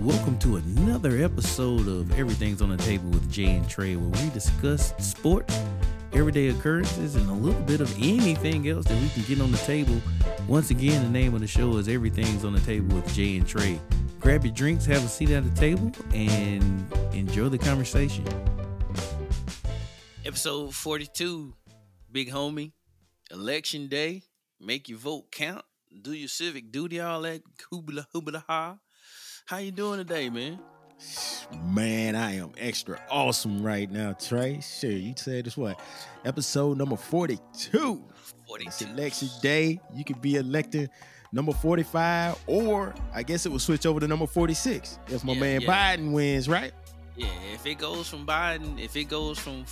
Welcome to another episode of Everything's on the Table with Jay and Trey, where we discuss sports, everyday occurrences, and a little bit of anything else that we can get on the table. Once again, the name of the show is Everything's on the Table with Jay and Trey. Grab your drinks, have a seat at the table, and enjoy the conversation. Episode 42, big homie, election day, make your vote count, do your civic duty, all that hoobla hoobla ha. How you doing today, man? Man, I am extra awesome right now, Trey. Sure, you said this what? Episode number 42. 42. It's election day. You could be elected number 45, or I guess it will switch over to number 46 if my Yeah, man yeah. Biden wins, right? Yeah, if it goes from Biden, if it goes from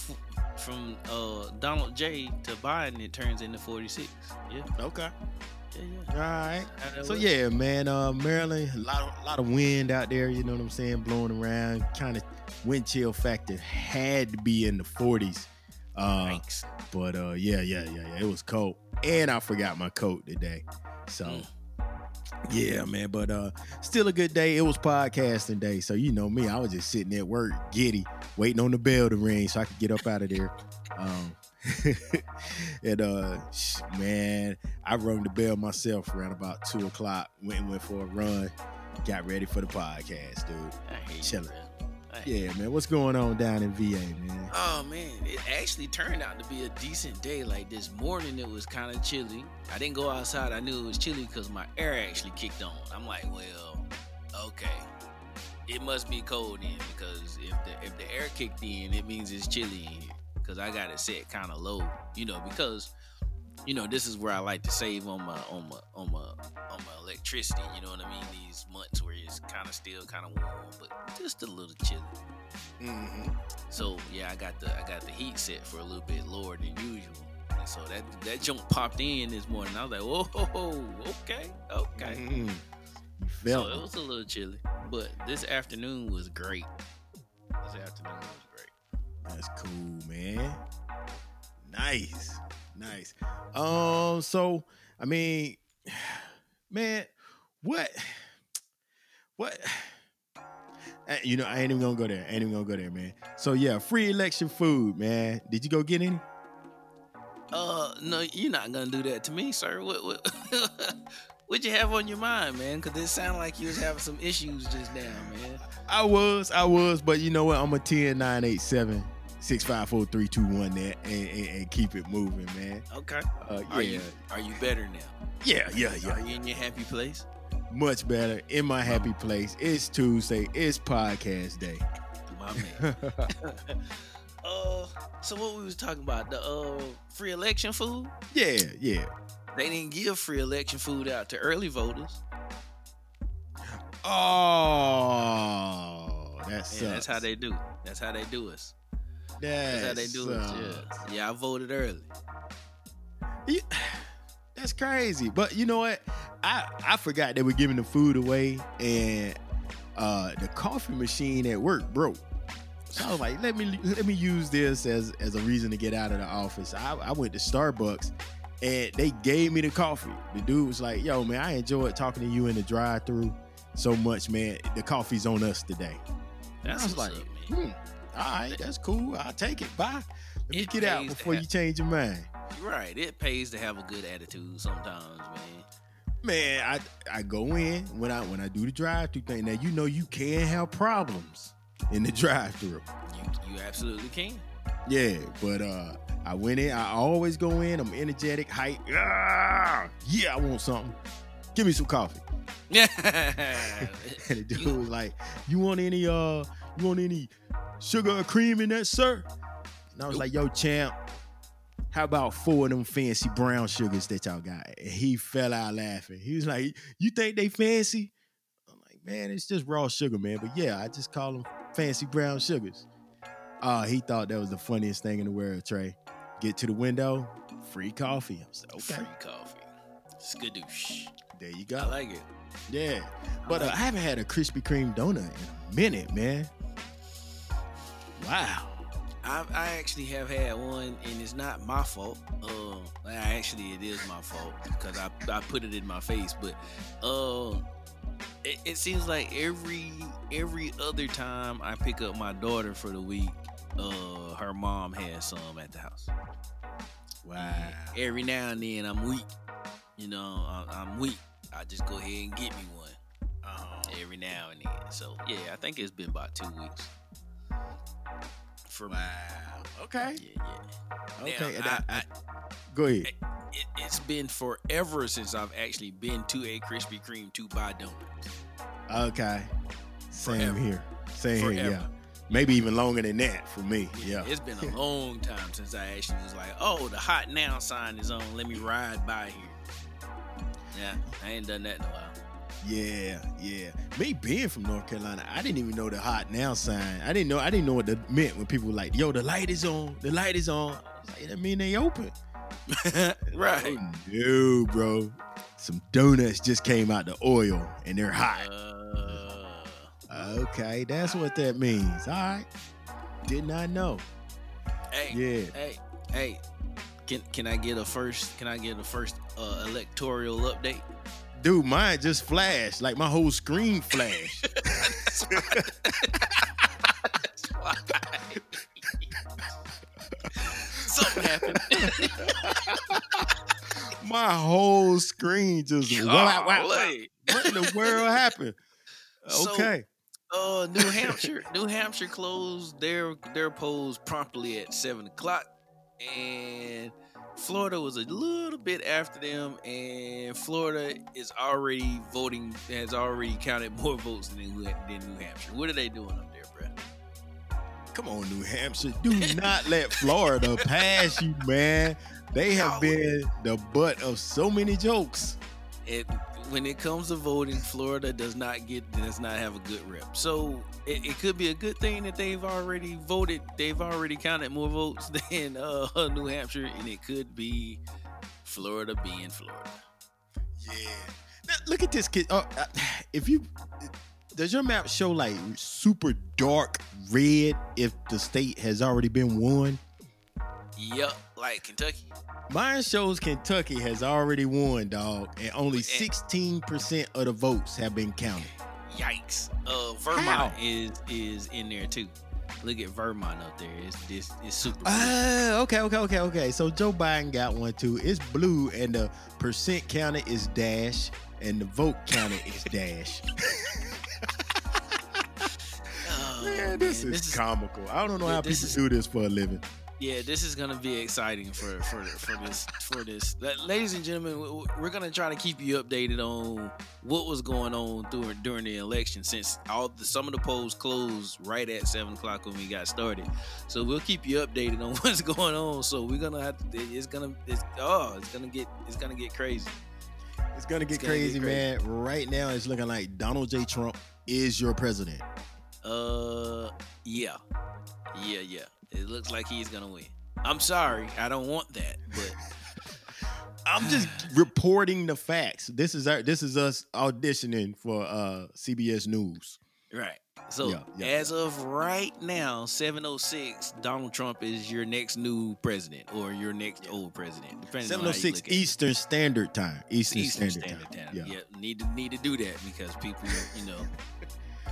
from uh Donald J to Biden, it turns into 46. Yeah, Okay. All right. So yeah, man, uh Maryland, a lot of a lot of wind out there, you know what I'm saying, blowing around. Kind of wind chill factor had to be in the 40s. Uh Thanks. but uh yeah, yeah, yeah, yeah. It was cold. And I forgot my coat today. So Mm. yeah, man. But uh still a good day. It was podcasting day. So you know me, I was just sitting at work, giddy, waiting on the bell to ring so I could get up out of there. Um and uh man, I rung the bell myself around about two o'clock. Went and went for a run. Got ready for the podcast, dude. I hate chillin'. you, man. Yeah, man. What's going on down in VA, man? Oh man, it actually turned out to be a decent day. Like this morning, it was kind of chilly. I didn't go outside. I knew it was chilly because my air actually kicked on. I'm like, well, okay, it must be cold in because if the if the air kicked in, it means it's chilly in here. Because I got it set kind of low, you know, because you know this is where I like to save on my on my on my on my electricity. You know what I mean? These months where it's kind of still kind of warm, but just a little chilly. Mm-hmm. So yeah, I got the I got the heat set for a little bit lower than usual. And so that that jump popped in this morning. I was like, whoa, okay, okay. Mm-hmm. So it was a little chilly, but this afternoon was great. This afternoon was great. That's cool, man. Nice. Nice. Um, so I mean, man, what what Eh, you know, I ain't even gonna go there. I ain't even gonna go there, man. So yeah, free election food, man. Did you go get any? Uh, no, you're not gonna do that to me, sir. What what what you have on your mind, man? Because it sounded like you was having some issues just now, man. I was, I was, but you know what? I'm a 10 987 654 321 there and, and, and keep it moving, man. Okay. Uh, Are yeah. you are you better now? yeah, yeah, yeah, Are you in your happy place? much better in my happy place. It's Tuesday. It's podcast day. My man. uh, so what we was talking about the uh free election food? yeah, yeah. They didn't give free election food out to early voters. Oh, that. Yeah, that's how they do. That's how they do us. That That's how they do us. sucks. Yeah, yeah. I voted early. Yeah, That's crazy. But you know what? I I forgot they were giving the food away, and uh the coffee machine at work broke. So I was like, let me let me use this as as a reason to get out of the office. I, I went to Starbucks and they gave me the coffee. The dude was like, yo, man, I enjoyed talking to you in the drive-through so much, man. The coffee's on us today. That's I was like, up, man. hmm, right, that's cool. I'll take it. Bye. Let me It get out before have- you change your mind. Right. It pays to have a good attitude sometimes, man. Man, I I go in when I when I do the drive through thing. Now you know you can have problems in the drive through. You you absolutely can. Yeah, but uh I went in. I always go in. I'm energetic, hype. Ah, yeah, I want something. Give me some coffee. Yeah. And the dude was like, "You want any uh, you want any sugar or cream in that, sir?" And I was like, "Yo, champ, how about four of them fancy brown sugars that y'all got?" And he fell out laughing. He was like, "You think they fancy?" I'm like, "Man, it's just raw sugar, man." But yeah, I just call them fancy brown sugars. Uh, he thought that was the funniest thing in the world, Trey. Get to the window, free coffee. I was like, okay, Free coffee. Skadoosh. there you go. I like it. Yeah, but uh, I haven't had a Krispy Kreme donut in a minute, man. Wow. I, I actually have had one, and it's not my fault. Uh, actually, it is my fault because I, I put it in my face. But uh, it, it seems like every every other time I pick up my daughter for the week, uh, her mom has some at the house. Wow. Every now and then I'm weak. You know, I'm, I'm weak. I just go ahead and get me one Oh. every now and then. So yeah, I think it's been about two weeks. For me. Wow. Okay. Yeah, yeah. Okay. Now, I- I- I- go ahead. It, it's been forever since I've actually been to a Krispy Kreme to buy donuts. Okay. Same Forever. here. Same here. Yeah. Maybe even longer than that for me. Yeah. It's been a long time since I actually was like, oh, the hot now sign is on. Let me ride by here. Yeah, I ain't done that in a while. Yeah, yeah. Me being from North Carolina, I didn't even know the hot now sign. I didn't know. I didn't know what that meant when people were like, "Yo, the light is on. The light is on." I was like, that mean they open. right. Oh, no, bro. Some donuts just came out the oil and they're hot. Uh, Okay, that's what that means. All right. Did not know. hey, Yeah. hey, hey. Can can I get a first? Can I get a first uh, electoral update? Dude, mine just flashed. Like my whole screen flashed. That's why. That's why. Something happened. my whole screen just wow, wow, wow. What in the world happened? So- Okay. Uh, New Hampshire, New Hampshire closed their their polls promptly at seven o'clock, and Florida was a little bit after them, and Florida is already voting has already counted more votes than New, than New Hampshire. What are they doing up there, bro? Come on, New Hampshire. Do not let Florida pass you, man. They have been the butt of so many jokes. It when it comes to voting, Florida does not get does not have a good rep. So it, it could be a good thing that they've already voted. They've already counted more votes than uh, New Hampshire, and it could be Florida being Florida. Yeah. Now, look at this kid. Uh, if you does your map show like super dark red if the state has already been won? Yep, like Kentucky. Mine shows Kentucky has already won, dog, and only 16% of the votes have been counted. Yikes! Uh, Vermont How? is is in there too. Look at Vermont up there. It's this it's super. blue. Ah, okay, okay, okay, okay. So Joe Biden got one too. It's blue, and the percent counted is dash, and the vote counted is dash. Oh, Man, this man, is comical. I don't know how people is- do this for a living. Yeah, this is gonna be exciting for for for this for this. Ladies and gentlemen, we- we- we're gonna try to keep you updated on what was going on during during the election, since all the some of the polls closed right at seven o'clock when we got started. So we'll keep you updated on what's going on. So we're gonna have to. It's gonna. It's oh, it's gonna get. It's gonna get crazy. It's gonna get It's gonna get crazy. man. Right now, it's looking like Donald J. Trump is your president. Uh, yeah, yeah, yeah. It looks like he's gonna win. I'm sorry, I don't want that, but I'm just reporting the facts. This is our this is us auditioning for uh CBS News. Right. So Yeah, yeah, as of right now, 706, Donald Trump is your next new president or your next old president. depending on how you 706 look at it. Eastern Standard Time. Eastern, Eastern Standard, Standard Time. Time. Yeah. Yeah. need to need to do that because people, you know,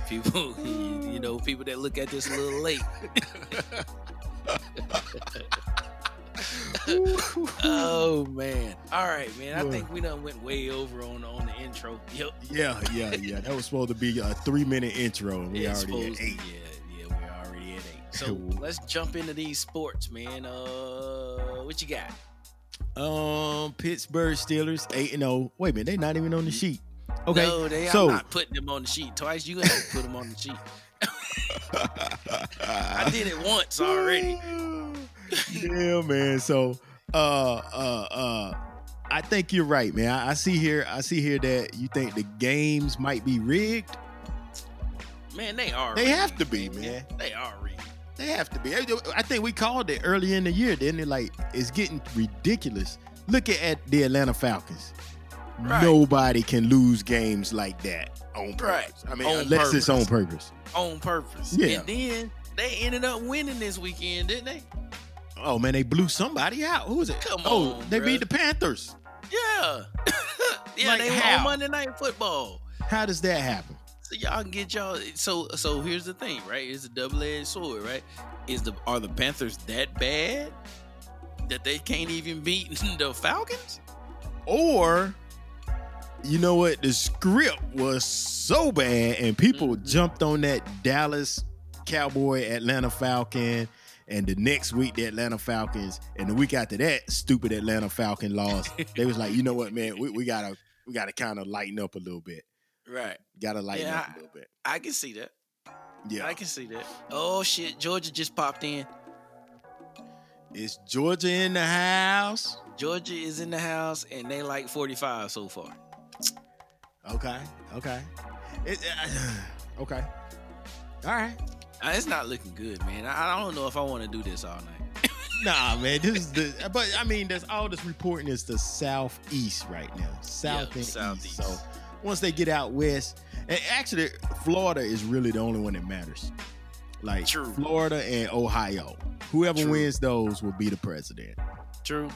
people, you know, people that look at this a little late. oh man! All right, man. I think we done went way over on on the intro. Yep. yeah, yeah, yeah. That was supposed to be a three minute intro, and we It's already at to- eight. Yeah, yeah, we're already at eight. So let's jump into these sports, man. Uh, what you got? Um, Pittsburgh Steelers eight and zero. Wait a minute, they're not even on the sheet. Okay, no, they, so I'm not putting them on the sheet twice. You have to put them on the sheet. I did it once already. yeah, man. So, uh, uh, uh, I think you're right, man. I, I see here, I see here that you think the games might be rigged. Man, they are. They rigged, have to be, man. They are rigged. They have to be. I think we called it early in the year, didn't it? Like it's getting ridiculous. Look at, at the Atlanta Falcons. Right. Nobody can lose games like that on purpose. Right. I mean, On unless it's on purpose. on purpose. Yeah. And then they ended up winning this weekend, didn't they? Oh man, they blew somebody out. Who was it? Come oh, on, they bruh. beat the Panthers. Yeah. yeah, Like they how? on Monday Night Football. How does that happen? So y'all can get y'all. So so here's the thing, right? It's a double edged sword, right? Is the are the Panthers that bad that they can't even beat the Falcons? Or you know what? The script was so bad, and people Mhm. jumped on that Dallas Cowboy Atlanta Falcon. And the next week, the Atlanta Falcons, and the week after that, stupid Atlanta Falcon lost. they was like, you know what, man, we, we gotta we gotta kind of lighten up a little bit. Right. Gotta lighten Yeah, up a little bit. I can see that. Yeah, I can see that. Oh shit, Georgia just popped in. it's Georgia in the house. Georgia is in the house and they like 45 so far. Okay, okay, it, okay. All right. Uh, It's not looking good, man. I I don't know if I want to do this all night. Nah, man, this is the. But I mean, that's all this reporting is the southeast right now, south Yeah, and southeast. east. So once they get out west, and actually, Florida is really the only one that matters. Like True. Florida and Ohio, whoever True. wins those will be the president. True.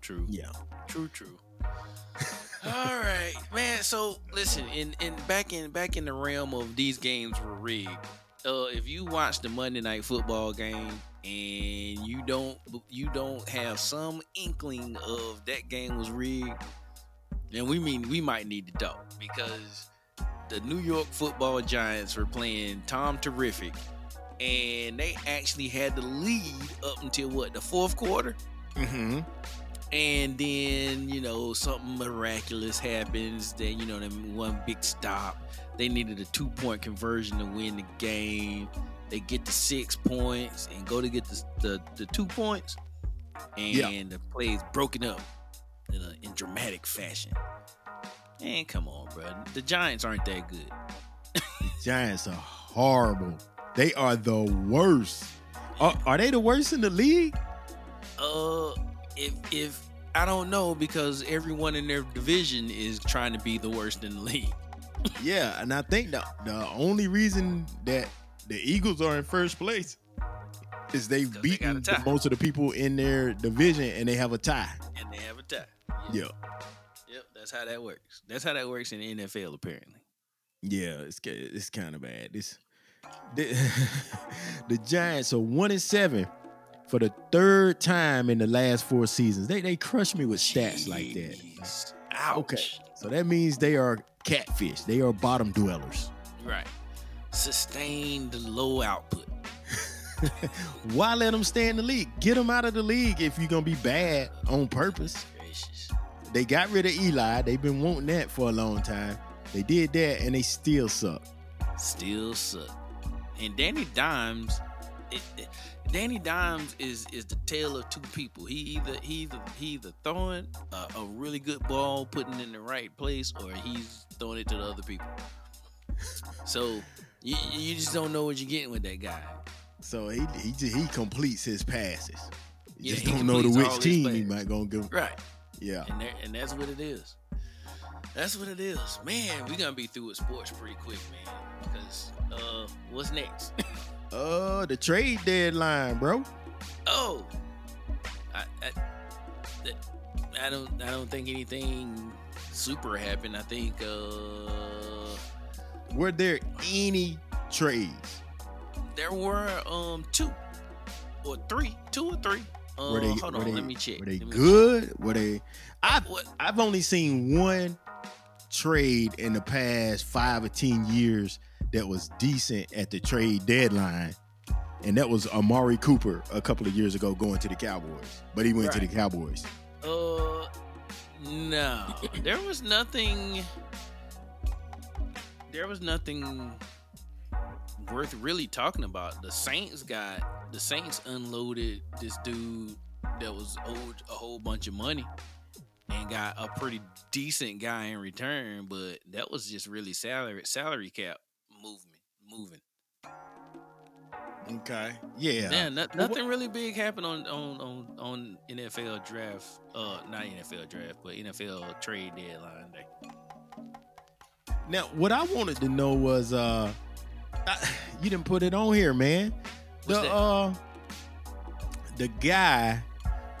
True. Yeah. True, true. All right, man. So listen, in in back in back in the realm of these games were rigged. Uh, if you watch the Monday night football game and you don't you don't have some inkling of that game was rigged, then we mean we might need to talk because the New York Football Giants were playing Tom Terrific, and they actually had the lead up until what the fourth quarter Mm-hmm. And then you know something miraculous happens then you know them one big stop they needed a two point conversion to win the game they get to six points and go to get the, the, the two points and Yeah. the play is broken up in, a, in dramatic fashion and come on bro the giants aren't that good The Giants are horrible. They are the worst. Are, are they the worst in the league? uh if if i don't know because everyone in their division is trying to be the worst in the league Yeah, and I think the the only reason that the Eagles are in first place is they've beaten a tie. the- most of the people in their division and they have a tie. and they have a tie Yeah, Yep, that's how that works. That's how that works in the NFL, apparently. yeah, it's it's kind of bad. This the, the Giants are one and seven for the third time in the last four seasons. They they crush me with stats like that. Ouch. Ah, okay, so that means they are catfish. They are bottom dwellers. Right. Sustained low output. Why let them stay in the league? Get them out of the league if you're gonna be bad on purpose. Gracious. They got rid of Eli. They've been wanting that for a long time. They did that and they still suck. Still suck. And Danny Dimes, it, it- Danny Dimes is is the tale of two people. He either he either he either throwing a, a really good ball, putting it in the right place, or he's throwing it to the other people. So you, you just don't know what you're getting with that guy. So he he just, he completes his passes. You Yeah, just don't know to which team he might gonna go. Right. Yeah. and there, and that's what it is. That's what it is, man. We gonna be through with sports pretty quick, man. Because uh, what's next? Uh the trade deadline, bro. oh, I, I, I don't, I don't think anything super happened. I think uh, Were there any trades? there were um two or three, two or three. Uh, Were they hold on, they, let me check. Were they good? Were they I check. What? I've only seen one trade in the past five or ten years that was decent at the trade deadline, and that was Amari Cooper a couple of years ago going to the Cowboys. But he went to the Cowboys. Uh, no, there was nothing. There was nothing worth really talking about. The Saints got the Saints unloaded this dude that was owed a whole bunch of money and got a pretty decent guy in return, but that was just really salary salary cap movement moving. Okay. Yeah. Yeah, no, nothing really big happened on on on on NFL draft. Uh, not NFL draft, but NFL trade deadline day. Now, what I wanted to know was, uh, I, you didn't put it on here, man. The that? uh, the guy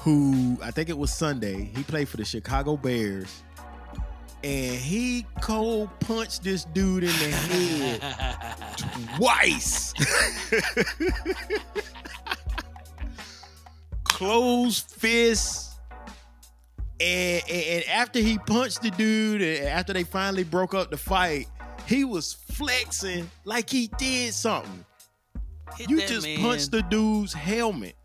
who I think it was Sunday, he played for the Chicago Bears, and he cold punched this dude in the head twice. Closed fists. And, and, and after he punched the dude, and after they finally broke up the fight, he was flexing like he did something. Hit You just man punched the dude's helmet.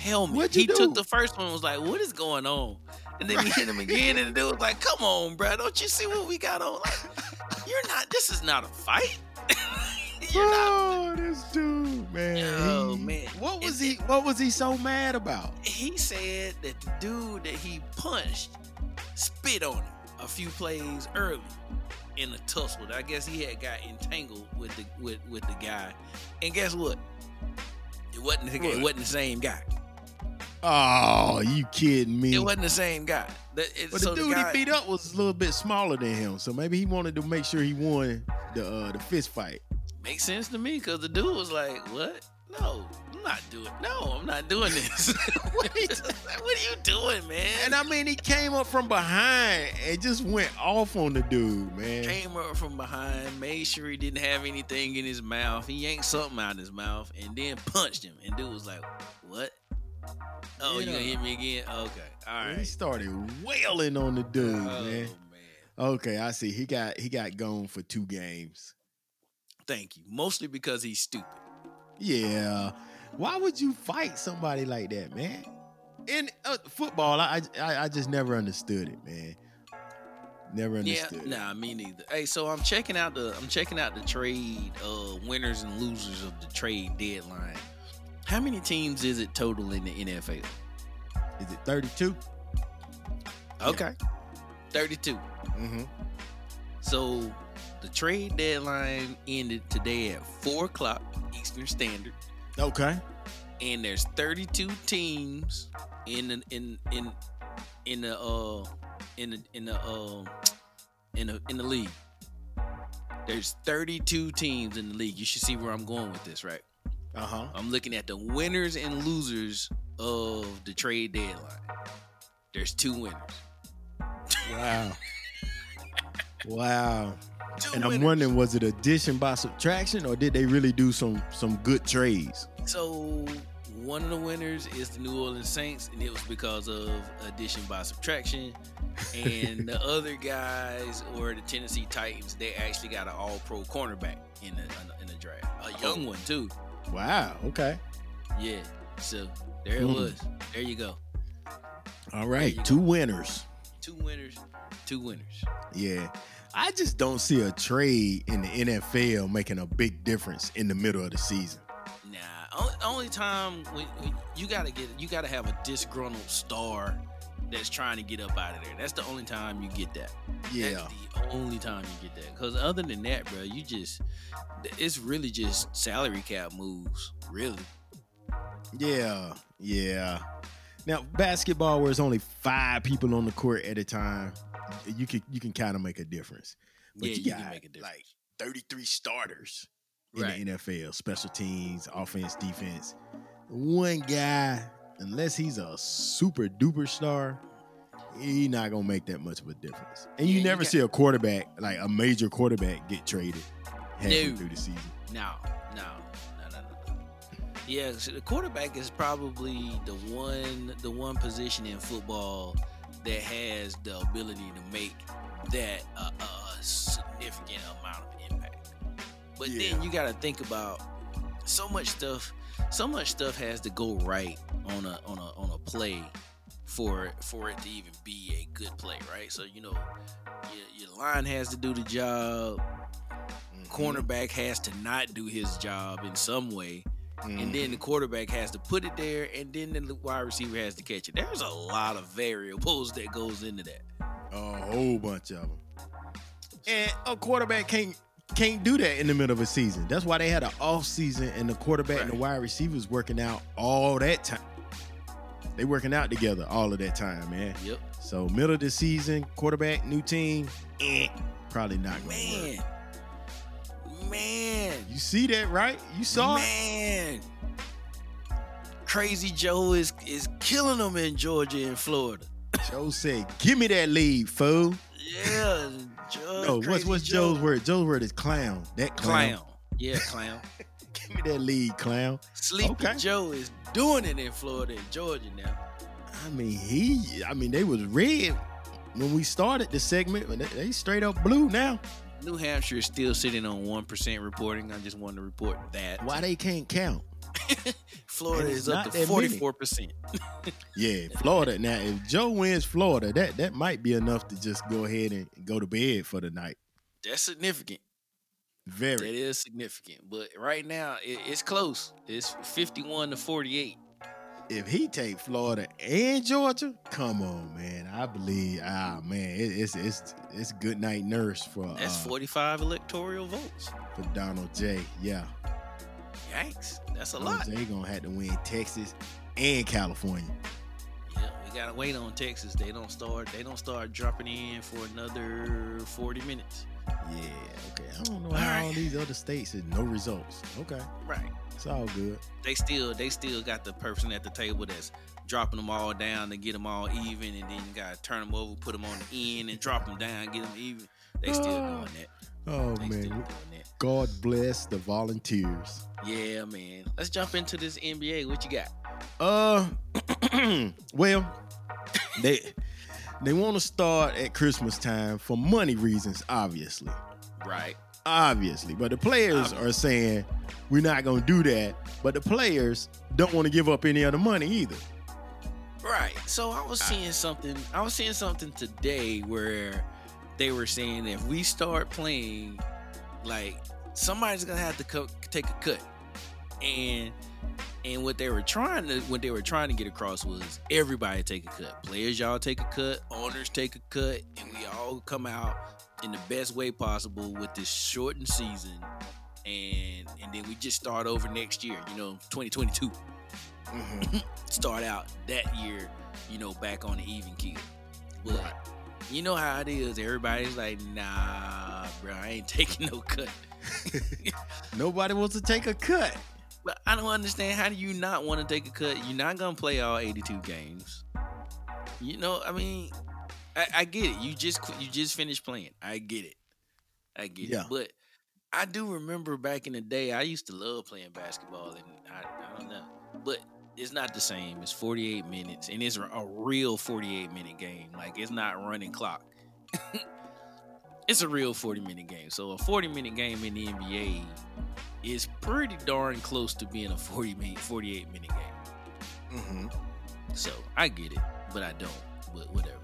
helmet. What'd you he do? took the first one and was like, what is going on? And then he hit him again, and the dude was like, come on, bro. Don't you see what we got on? Like, you're not, this is not a fight. you're not. Oh, this dude, man. Oh, he- man. What was And- he what was he so mad about? He said that the dude that he punched spit on him a few plays early in a tussle. I guess he had got entangled with the with, with the guy. And guess what? It wasn't the, What? it wasn't the same guy. Oh, you kidding me? It wasn't the same guy. The, it, But so the dude guy, he beat up was a little bit smaller than him, so maybe he wanted to make sure he won the uh, the fist fight. makes sense to me because the dude was like, "What? No, I'm not doing. No, I'm not doing this. what, are you, what are you doing, man?" And I mean, he came up from behind and just went off on the dude, man. came up from behind, made sure he didn't have anything in his mouth. He yanked something out of his mouth and then punched him. And dude was like, "What? Oh, you Yeah. gonna hit me again? Okay, all right. He started wailing on the dude, oh man. man, Okay, I see. He got he got gone for two games. thank you. Mostly because he's stupid. Yeah. Why would you fight somebody like that, man? In uh, football, I, I I just never understood it, man. Never understood. it. nah, me neither. Hey, so I'm checking out the I'm checking out the trade uh winners and losers of the trade deadline. How many teams is it total in the NFL? Is it 32? Okay. 32. Mm-hmm. So the trade deadline ended today at four o'clock Eastern Standard, Okay. and there's 32 teams in the in in in the uh in the in the uh in the in the league. There's 32 teams in the league. You should see where I'm going with this, right? Uh-huh. I'm looking at the winners and losers of the trade deadline. There's two winners. Wow. wow. Two And I'm wondering, was it addition by subtraction or did they really do some some good trades? So one of the winners is the New Orleans Saints, and it was because of addition by subtraction. And the other guys, were the Tennessee Titans, they actually got an All-Pro cornerback in the, in the draft, a young one too. Wow. Okay. Yeah. So there it Hmm. was. There you go. All right. right. go. Two winners. Two winners. Two winners. Yeah. I just don't see a trade in the NFL making a big difference in the middle of the season. Nah. Only, only time when, when you gotta get you gotta have a disgruntled star that's trying to get up out of there. That's the only time you get that. Yeah. That's the only time you get that. Because other than that, bro, you just it's really just salary cap moves, really. Yeah. Yeah. Now, basketball where it's only five people on the court at a time, you can you can kind of make a difference. But yeah, you, you, got can make a difference. like 33 starters in Right. the NFL, special teams, offense, defense. One guy, unless he's a super duper star, he not gonna make that much of a difference. And you Yeah, you never got- see a quarterback, like a major quarterback, get traded halfway No. through the season. no, no, no, no, no. Yeah, so the quarterback is probably the one the one position in football that has the ability to make that a, a significant amount of impact. But Yeah. then you got to think about so much stuff. So much stuff has to go right on a on a on a play for for it to even be a good play, right? So you know, your, your line has to do the job. Mhm. Cornerback has to not do his job in some way, and Mhm. then the quarterback has to put it there, and then the wide receiver has to catch it. There's a lot of variables that goes into that. a whole bunch of them. And a quarterback can't can't do that in the middle of a season. That's why they had an off season and the quarterback and the Right. wide receivers working out all that time. They working out together all of that time, man. Yep. So middle of the season, quarterback, new team, eh, probably not gonna work. Man. Man. You see that, right? You saw it? Man. Crazy Joe is is killing them in Georgia and Florida. Joe said, "Give me that lead, fool." Yeah, uh, no, what's what's Joe. Joe's word? Joe's word is clown. That clown. Clown. Yeah, clown. Give me that lead, clown. Sleepy Okay. Joe is doing it in Florida and Georgia now. I mean, he. I mean, they was red when we started the segment, but they, they straight up blue now. New Hampshire is still sitting on one percent reporting. I just wanted to report that. Why they can't count? Florida is up to forty-four percent. Yeah, Florida. Now, if Joe wins Florida, that that might be enough to just go ahead and go to bed for the night. That's significant. That Very. is significant. But right now, it, it's close. It's fifty-one to forty-eight. If he take Florida and Georgia, come on, man. I believe. Ah, man, it, it's it's it's good night nurse for That's uh, forty-five electoral votes. for Donald J. Yeah, Yikes! That's a Donald lot. J. gonna have to win Texas and California. Yeah, we gotta wait on Texas. They don't start. They don't start dropping in for another forty minutes. Yeah, okay. I don't know All how right. all these other states is no results. Okay, Right. it's all good. They still. They still got the person at the table that's dropping them all down to get them all even, and then you gotta turn them over, put them on the end, and drop them down, get them even. They still Ah. doing that. Oh They still man, doing that. God bless the volunteers. Yeah, man. Let's jump into this NBA. What you got? Uh, well, they they want to start at Christmas time for money reasons, obviously, Right. obviously. But the players are saying we're not gonna do that. But the players don't want to give up any of the money either. Right. So I was ah. seeing something. I was seeing something today where they were saying if we start playing, like somebody's gonna have to co- take a cut, and and what they were trying to what they were trying to get across was everybody take a cut. Players, y'all take a cut. Owners take a cut, and we all come out in the best way possible with this shortened season. And and then we just start over next year, you know, 2022 mm-hmm. start out that year, you know, back on the even keel. But Right. you know how it is. Everybody's like, nah, bro, I ain't taking no cut. Nobody wants to take a cut. But I don't understand. How do you not want to take a cut? You're not gonna play all 82 games. You know, I mean, I, I get it. You just you just finished playing. I get it. I get Yeah. it. But I do remember back in the day, I used to love playing basketball, and I, I don't know, but it's not the same. It's 48 minutes, and it's a real 48 minute game. Like it's not running clock. it's a real 40 minute game. So a 40 minute game in the NBA is pretty darn close to being a 40 minute, 48 minute game. Mm-hmm. So I get it, but I don't. But whatever.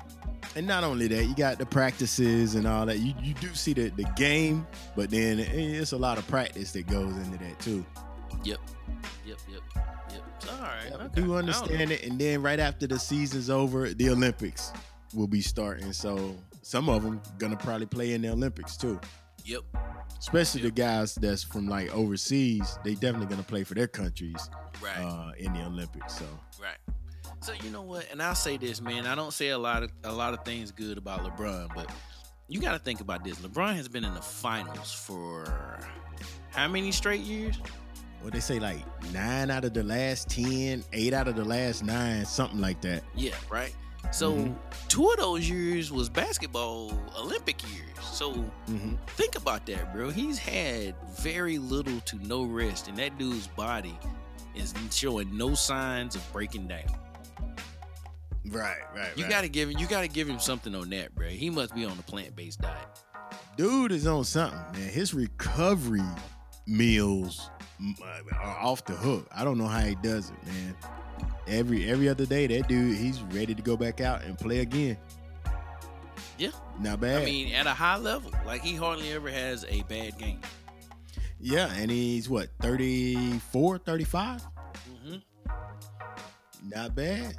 And not only that, you got the practices and all that. You you do see the, the game, but then it's a lot of practice that goes into that too. Yep. Yep. Yep. Yep. So, all right. I okay. I do understand it. And then right after the season's over, the Olympics will be starting. So some of them gonna probably play in the Olympics too. Yep. Especially the guys that's from like overseas, they definitely gonna play for their countries Right. uh, in the Olympics. So Right. So you know what? And I'll say this, man. I don't say a lot of a lot of things good about LeBron, but you got to think about this. LeBron has been in the finals for how many straight years? what they say, like nine out of the last ten, eight out of the last nine, something like that. Yeah, right. So Mhm. two of those years was basketball Olympic years. So hmm think about that, bro. He's had very little to no rest, and that dude's body is showing no signs of breaking down. Right, right, You right. gotta give him. You gotta give him something on that, bro. He must be on a plant based diet. dude is on something, man. His recovery meals mm, are off the hook. I don't know how he does it, man. Every every other day, that dude he's ready to go back out and play again. Yeah. not bad. I mean, at a high level, like he hardly ever has a bad game. yeah, and he's what 34, 35? Mm-hmm. Not bad.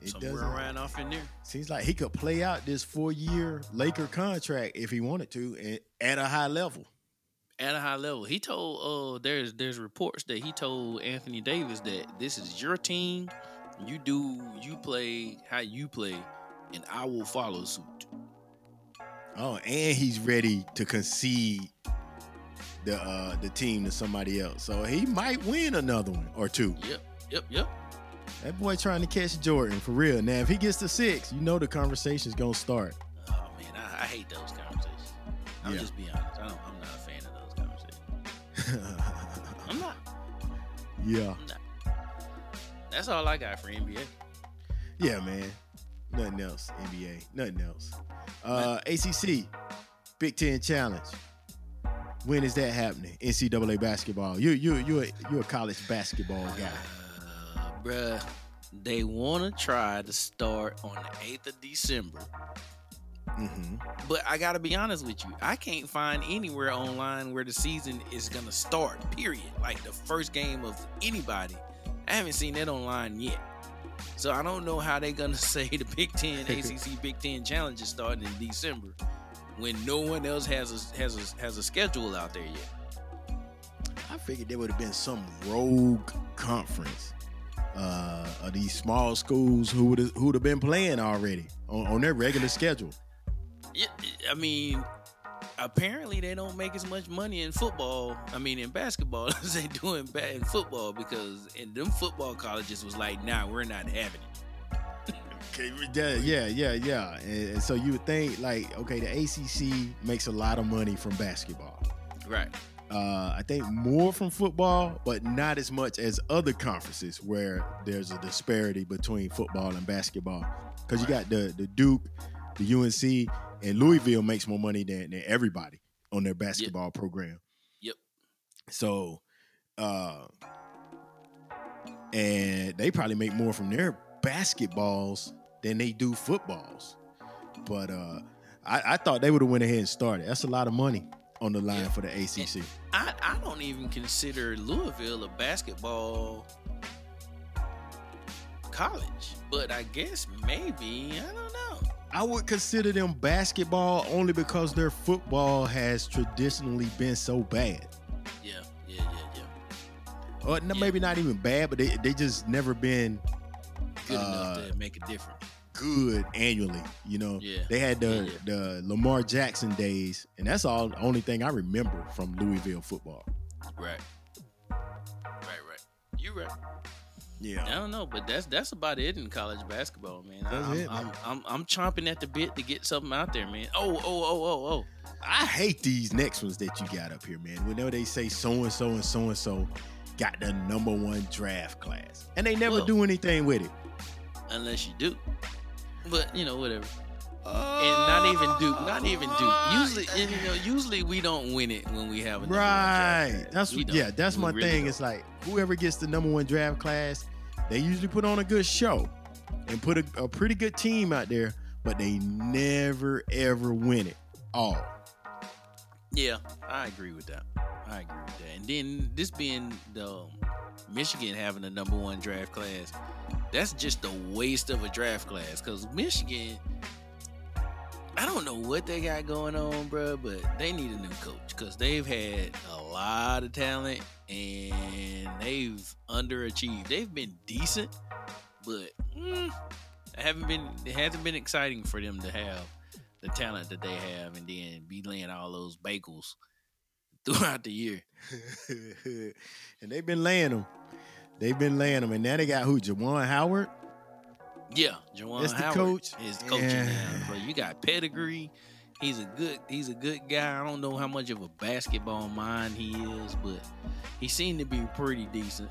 It Somewhere doesn't. around off in there. Seems like he could play out this four year Laker contract if he wanted to, and at a high level. At a high level, he told uh there's there's reports that he told Anthony Davis that this is your team. You do you play how you play, and I will follow suit. Oh, and he's ready to concede the uh the team to somebody else. So he might win another one or two. Yep, yep, yep. That boy trying to catch Jordan for real. Now, if he gets to six, you know the conversation's gonna start. Oh man, I, I hate those conversations. I'm Yeah. just being honest. I don't, I'm not a fan of those conversations. I'm not. yeah, I'm not. That's all I got for NBA. yeah, man. Nothing else. NBA. Nothing else. Uh, ACC, Big Ten Challenge. When is that happening? NCAA basketball. You you you a, you a college basketball guy. Uh, bruh, they want to try to start on the 8th of December. Hmm But I got to be honest with you. I can't find anywhere online where the season is going to start, period. Like the first game of anybody. I haven't seen that online yet. So I don't know how they're going to say the Big Ten, ACC Big Ten Challenge is starting in December when no one else has a, has a, has a schedule out there yet. I figured there would have been some rogue conference uh, of these small schools who would who would have been playing already on, on their regular schedule. Yeah, I mean, apparently they don't make as much money in football. I mean, in basketball as they do in, ba- in football because in them football colleges was like, nah, we're not having it. Okay, yeah, yeah, yeah, yeah. And, and so you would think like, okay, the ACC makes a lot of money from basketball. Right. Uh, I think more from football, but not as much as other conferences where there's a disparity between football and basketball. Because you got the the Duke, the UNC, and Louisville makes more money than, than everybody on their basketball program. Yep. So, uh, and they probably make more from their basketballs than they do footballs. But uh, I, I thought they would have went ahead and started. That's a lot of money on the line Yeah. for the ACC. I, I don't even consider Louisville a basketball college, but I guess maybe I don't know. I would consider them basketball only because their football has traditionally been so bad. Yeah, yeah, yeah, yeah. Or Yeah. maybe not even bad, but they, they just never been Good Uh, enough to make a difference. good annually. You know, Yeah. they had the Yeah, the Lamar Jackson days, and that's all the only thing I remember from Louisville football. Right. Right, right. You right. I don't know, but that's that's about it in college basketball, man. That's I'm, it, I'm. I'm, I'm chomping at the bit to get something out there, man. Oh, oh, oh, oh, oh. I hate these next ones that you got up here, man. Whenever they say so and so and so and so got the number one draft class, and they never Well- do anything with it. Unless you do. But you know, whatever. And not even Duke, not even Duke. Usually, you know, usually we don't win it when we have a number one draft Right. That's We yeah. don't. That's We my really thing. don't. It's like whoever gets the number one draft class, they usually put on a good show and put a, a pretty good team out there, but they never ever win it all. Yeah, I agree with that. I agree with that. And then this being the um, Michigan having the number one draft class, that's just a waste of a draft class. Cause Michigan, I don't know what they got going on, bro, but they need a new coach because they've had a lot of talent and they've underachieved. They've been decent, but mm, it haven't been. It hasn't been exciting for them to have the talent that they have and then be laying all those bagels throughout the year. and they've been laying them. They've been laying them, and now they got who? Juwan Howard. Yeah, Juwan That's the Howard coach? is coaching Yeah. now, bro. You got pedigree. He's a good. He's a good guy. I don't know how much of a basketball mind he is, but he seemed to be pretty decent.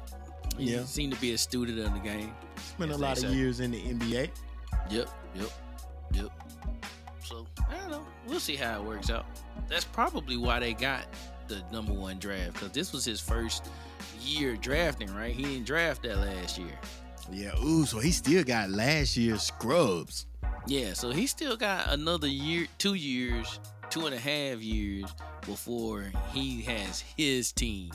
He Yeah. seemed to be a student of the game. Spent a lot of say. years in the NBA. Yep, yep, yep. So I don't know. We'll see how it works out. That's probably why they got the number one draft because this was his first year drafting. Right? He didn't draft that last year. Yeah. Ooh, so he still got last year's scrubs. Yeah, so he still got another year, two years, two and a half years before he has his team.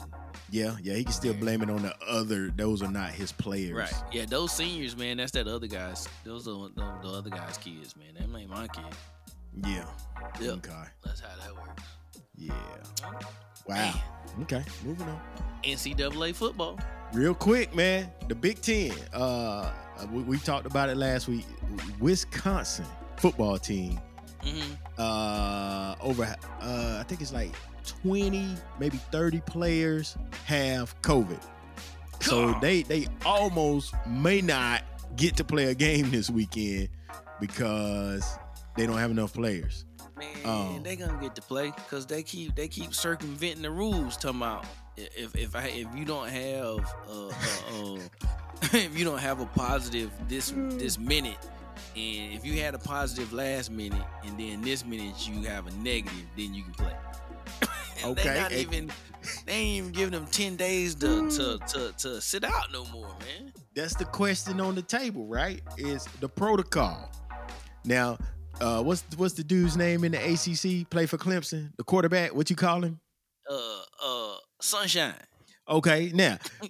Yeah, yeah. He can still blame it on the other. Those are not his players. Right. Yeah, those seniors, man, that's that other guys. Those are the, the other guys' kids, man. That ain't my kid. Yeah. Yep. Okay. That's how that works. Yeah. Wow. Okay. Moving on. NCAA football. Real quick, man. The Big Ten. Uh, we, we talked about it last week. Wisconsin football team. hmm Uh, over. Uh, I think it's like twenty, maybe thirty players have COVID. So they they almost may not get to play a game this weekend because they don't have enough players. Man, Um, they gonna get to play because they keep they keep circumventing the rules. Talking about if if I if you don't have uh, uh, uh if you don't have a positive this this minute, and if you had a positive last minute, and then this minute you have a negative, then you can play. Okay, they not and- even they ain't even giving them ten days to to to, to sit out no more, man. That's the question on the table, right? Is the protocol. Now, uh, what's what's the dude's name in the ACC? Play for Clemson, the quarterback. What you call him? Uh uh, sunshine. Okay, now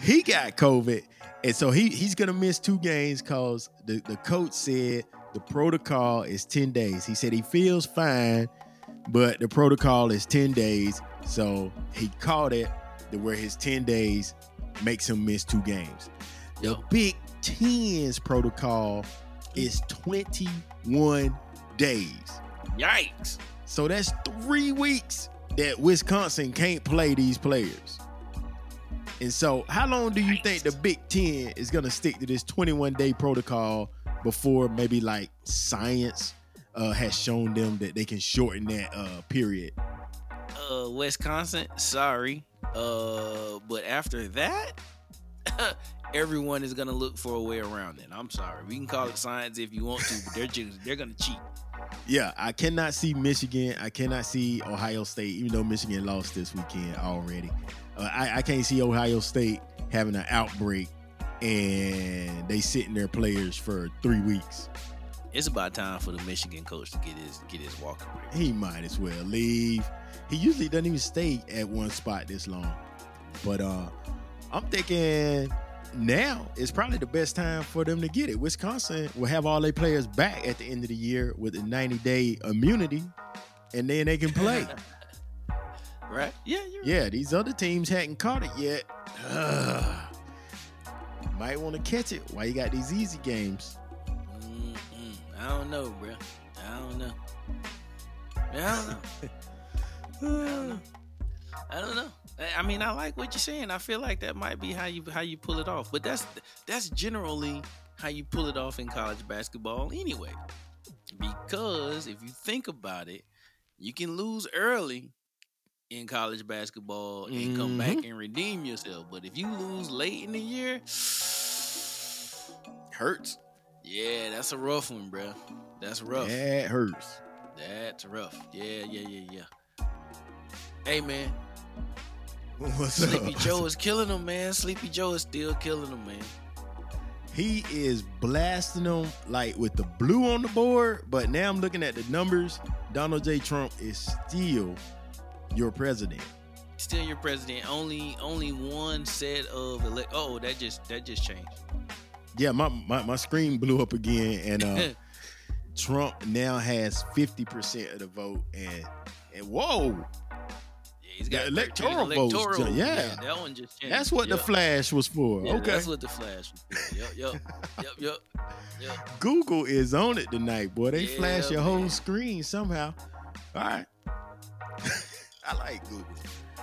he got COVID, and so he he's gonna miss two games because the, the coach said the protocol is 10 days. He said he feels fine, but the protocol is 10 days. So he called it to where his 10 days makes him miss two games. The Big Ten's protocol is 21 days. Yikes. So that's three weeks that Wisconsin can't play these players. And so, how long do you think the Big Ten is going to stick to this 21 day protocol before maybe like science uh, has shown them that they can shorten that uh, period? uh Wisconsin, sorry. Uh but after that, everyone is gonna look for a way around it. I'm sorry. We can call it science if you want to, but they're just they're gonna cheat. Yeah, I cannot see Michigan. I cannot see Ohio State, even though Michigan lost this weekend already. Uh, I, I can't see Ohio State having an outbreak and they sitting their players for three weeks. It's about time for the Michigan coach to get his get his break. he might as well leave. He usually doesn't even stay at one spot this long. But uh I'm thinking now is probably the best time for them to get it. Wisconsin will have all their players back at the end of the year with a 90 day immunity, and then they can play. Right? Yeah, you're yeah, these other teams hadn't caught it yet. Ugh. Might want to catch it while you got these easy games. Mm-mm. I don't know, bro. I don't know. I don't know. I don't know. I don't know. I- mean, I like what you're saying. I feel like that might be how you how you pull it off. But that's that's generally how you pull it off in college basketball anyway. Because if you think about it, you can lose early in college basketball and come back mm-hmm. and redeem yourself. But if you lose late in the year, Hurts. yeah, that's a rough one, bro. That's rough. That hurts. That's rough. Yeah, yeah, yeah, yeah. Hey man, What's Sleepy up? Joe is killing them, man. Sleepy Joe is still killing them, man. He is blasting them like with the blue on the board, but now I'm looking at the numbers. Donald J. Trump is still your president. Still your president. Only only one set of elect. Oh, that just that just changed. Yeah, my, my, my screen blew up again, and uh, Trump now has 50% of the vote. And and whoa, he's got The 13 electoral votes, electoral, yeah. that one just changed. that's what the flash was for. Yeah, okay. that's what the flash was. For. Yep, yep, yep, yep, yup. Google is on it tonight, boy. They Yeah, flash your whole screen somehow. All right. I like Google.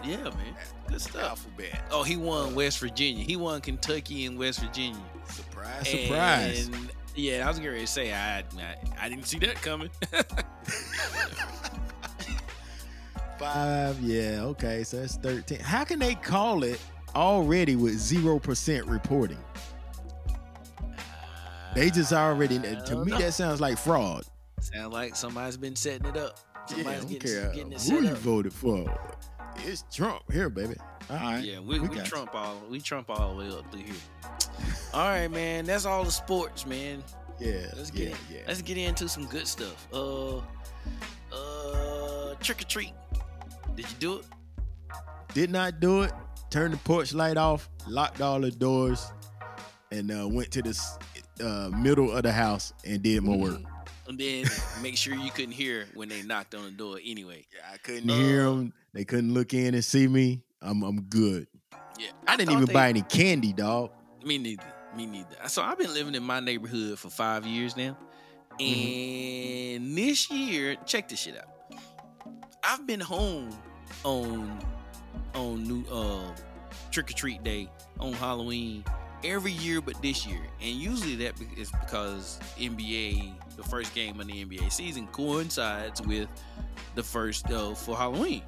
Yeah, man. Good stuff. Alphabet. Oh, he won uh, West Virginia. He won Kentucky and West Virginia. Surprise, surprise. Yeah, I was getting ready to say I, I I didn't see that coming. Five, yeah, okay, so that's 13. How can they call it already with 0% reporting? They just already, to me, know. that sounds like fraud. Sound like somebody's been setting it up. Yeah, Somebody's don't getting, care getting it who you up. voted for. It's Trump here, baby. All right. Yeah, we, we we, got you. trump all we trump all the way up through here. All right, man. That's all the sports, man. Yeah, Let's yeah, get it. yeah. Let's get into some good stuff. Uh, uh, trick or treat. Did you do it? Did not do it. Turned the porch light off, locked all the doors, and uh, went to the uh, middle of the house and did my work. And then make sure you couldn't hear when they knocked on the door. Anyway, Yeah, I couldn't hear them. They couldn't look in and see me. I'm I'm good. yeah. I didn't even they- buy any candy, dog. Me neither. Me neither. So I've been living in my neighborhood for five years now. And this year, check this shit out. I've been home on on new uh trick or treat day on Halloween every year but this year. And usually that is because NBA, the first game of the NBA season coincides with the first uh, for Halloween.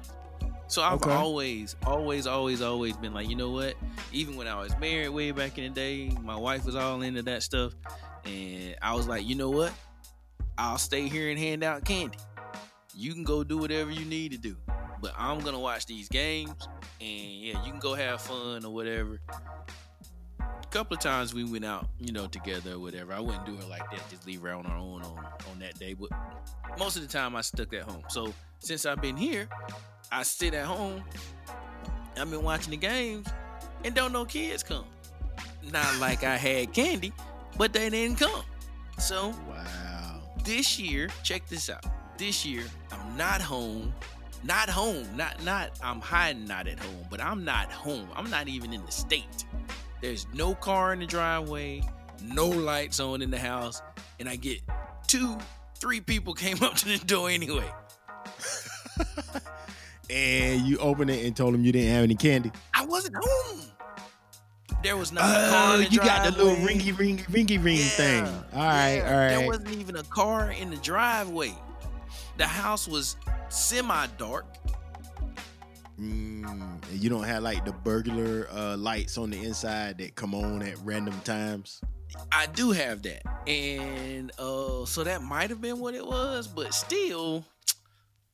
So I've Okay. always, always, always, always been like, you know what? Even when I was married way back in the day, my wife was all into that stuff. And I was like, you know what? I'll stay here and hand out candy. You can go do whatever you need to do. But I'm gonna watch these games and yeah, you can go have fun or whatever. A couple of times we went out, you know, together or whatever. I wouldn't do it like that, just leave her on her own on, on that day. But most of the time I stuck at home. So since I've been here, I sit at home. I've been watching the games and don't know kids come. Not like I had candy, but they didn't come. So Wow. this year, check this out. This year, I'm not home. Not home. Not not I'm hiding not at home, but I'm not home. I'm not even in the state. There's no car in the driveway, no lights on in the house, and I get two, three people came up to the door anyway. And you opened it and told them you didn't have any candy. I wasn't home. There was not a oh, car Oh, in the you got the little driveway. ringy ringy ringy ring Yeah, thing. All right, yeah. all right. There wasn't even a car in the driveway. The house was semi dark. Mm, you don't have like the burglar uh, lights on the inside that come on at random times. I do have that. And uh so that might have been what it was, but still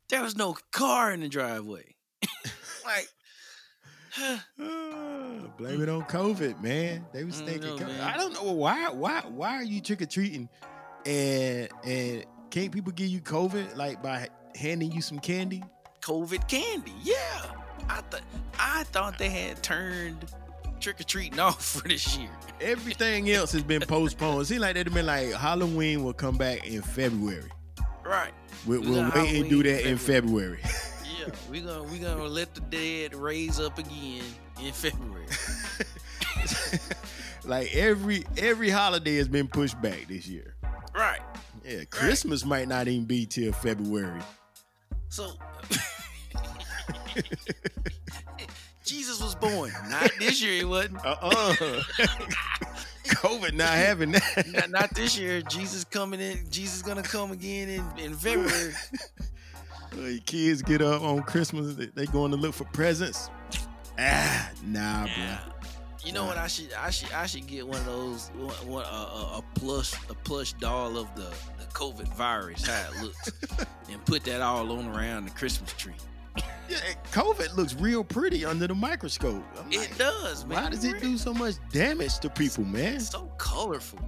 there was no car in the driveway. like blame it on COVID, man. They was Mm, thinking. no, COVID. I don't know why. Why? Why are you trick or treating, and and can't people give you COVID like by handing you some candy? COVID candy. Yeah. I thought I thought they had turned trick or treating off for this year. Everything else has been postponed. It seems like they'd have been like Halloween will come back in February. Right. We, We we'll wait and do that in in February. Yeah. we're gonna we gonna let the dead raise up again in February. like every every holiday has been pushed back this year. right. Yeah, Christmas might not even be till February. So Jesus was born. Not this year, he wasn't. Uh-uh. COVID not having that. Not, not this year. Jesus coming in. Jesus gonna come again in, in February. Your kids get up on Christmas, they, going to look for presents. Ah, nah, Yeah. You know what? I should I should I should get one of those one, one, uh, a, a plush a plush doll of the the COVID virus how it looks and put that all on around the Christmas tree. Yeah, COVID looks real pretty under the microscope. I'm It like, does, man. why does it do so much damage to people, man? It's so colorful.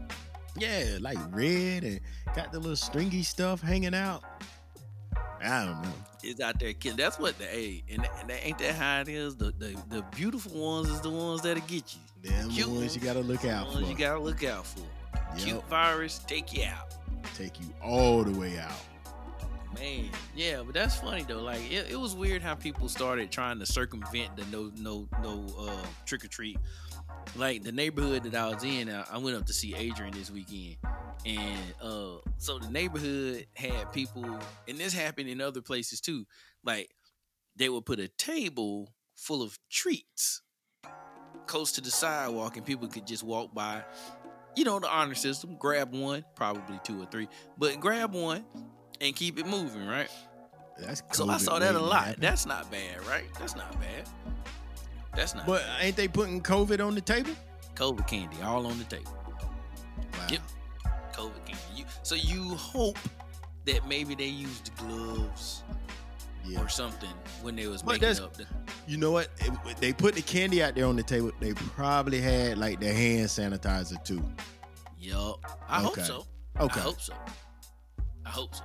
Yeah, like red and got the little stringy stuff hanging out. I don't know. It's out there killing. That's what the hey, and, and that ain't that how it is. The, the the beautiful ones is the ones that'll get you. Them Cute the ones you gotta look The out ones for. you gotta look out for. Yep, Cute virus, take you out. take you all the way out. Man, yeah, but that's funny though. Like it, it was weird how people started trying to circumvent the no no no uh, trick or treat. Like the neighborhood that I was in, I, I went up to see Adrian this weekend, and uh, so the neighborhood had people, and this happened in other places too. Like they would put a table full of treats close to the sidewalk, and people could just walk by. You know the honor system. Grab one, probably two or three, but grab one and keep it moving, right? That's So I saw that a lot. That's not bad, right? That's not bad. That's not But ain't they putting COVID on the table? COVID candy all on the table. Wow. Yep. COVID candy. You, so you hope that maybe they used gloves Yeah. or something when they was But making up the You know what? If they put the candy out there on the table. They probably had like the hand sanitizer too. Yup. I hope so. Okay, I hope so. I hope so.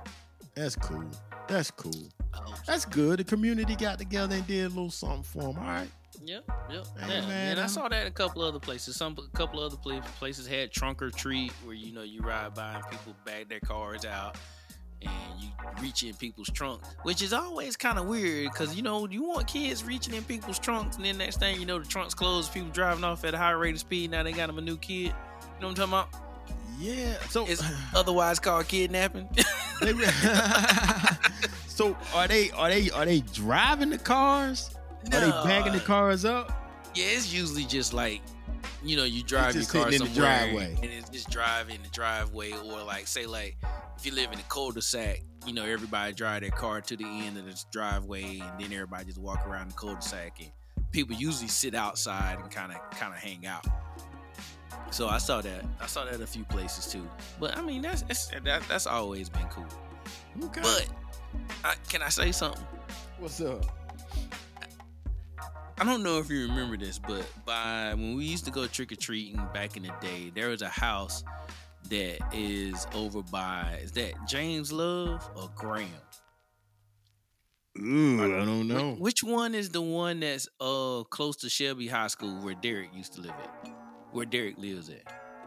that's cool. That's cool. I hope so. That's good. The community got together and did a little something for them. All right. Yep, yep. Hey, yeah, man, and I saw that in a couple other places. Some a couple other places had trunk or treat, where you know you ride by and people bag their cars out, and you reach in people's trunk, which is always kind of weird because you know you want kids reaching in people's trunks, and then next thing you know the trunks closed, people driving off at a high rate of speed. Now they got them a new kid. You know what I'm talking about? Yeah. So It's otherwise called kidnapping. So are they are they are they driving the cars? Are they No. backing the cars up? Yeah, it's usually just like you know, you drive your car in the driveway. and it's just drive in the driveway, or like say like if you live in a cul-de-sac, you know, everybody drive their car to the end of this driveway, and then everybody just walk around the cul-de-sac, and people usually sit outside and kind of kind of hang out. So I saw that. I saw that a few places too. But I mean, that's that's that, that's always been cool. Okay. But I, can I say something? What's up? I don't know if you remember this, but by when we used to go trick or treating back in the day, there was a house that is over by is that James Love or Graham? Ooh, I don't know. Which one is the one that's uh close to Shelby High School where Derek used to live at? Where Derek lives at?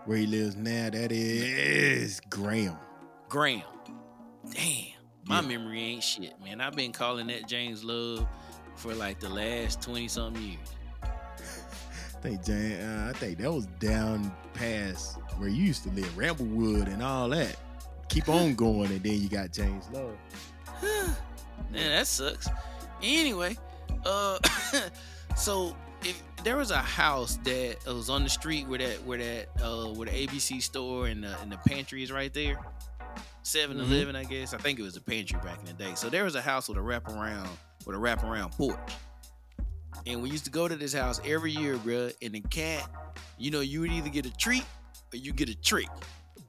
Where he lives now, that is Graham. Graham. Damn. My Yeah. memory ain't shit, man. I've been calling that James Love for like the last 20 something years. I think Jan, uh, I think that was down past where you used to live, Ramblewood and all that. Keep on going, and then you got James Love. Man, that sucks. Anyway, uh, so if there was a house that was on the street where that where that uh where the ABC store and the and the pantry is right there, 7-Eleven, I guess. I think it was a pantry back in the day. So there was a house with a wraparound with a wraparound porch. And we used to go to this house every year, bruh. And the cat, you know, you would either get a treat or you get a trick.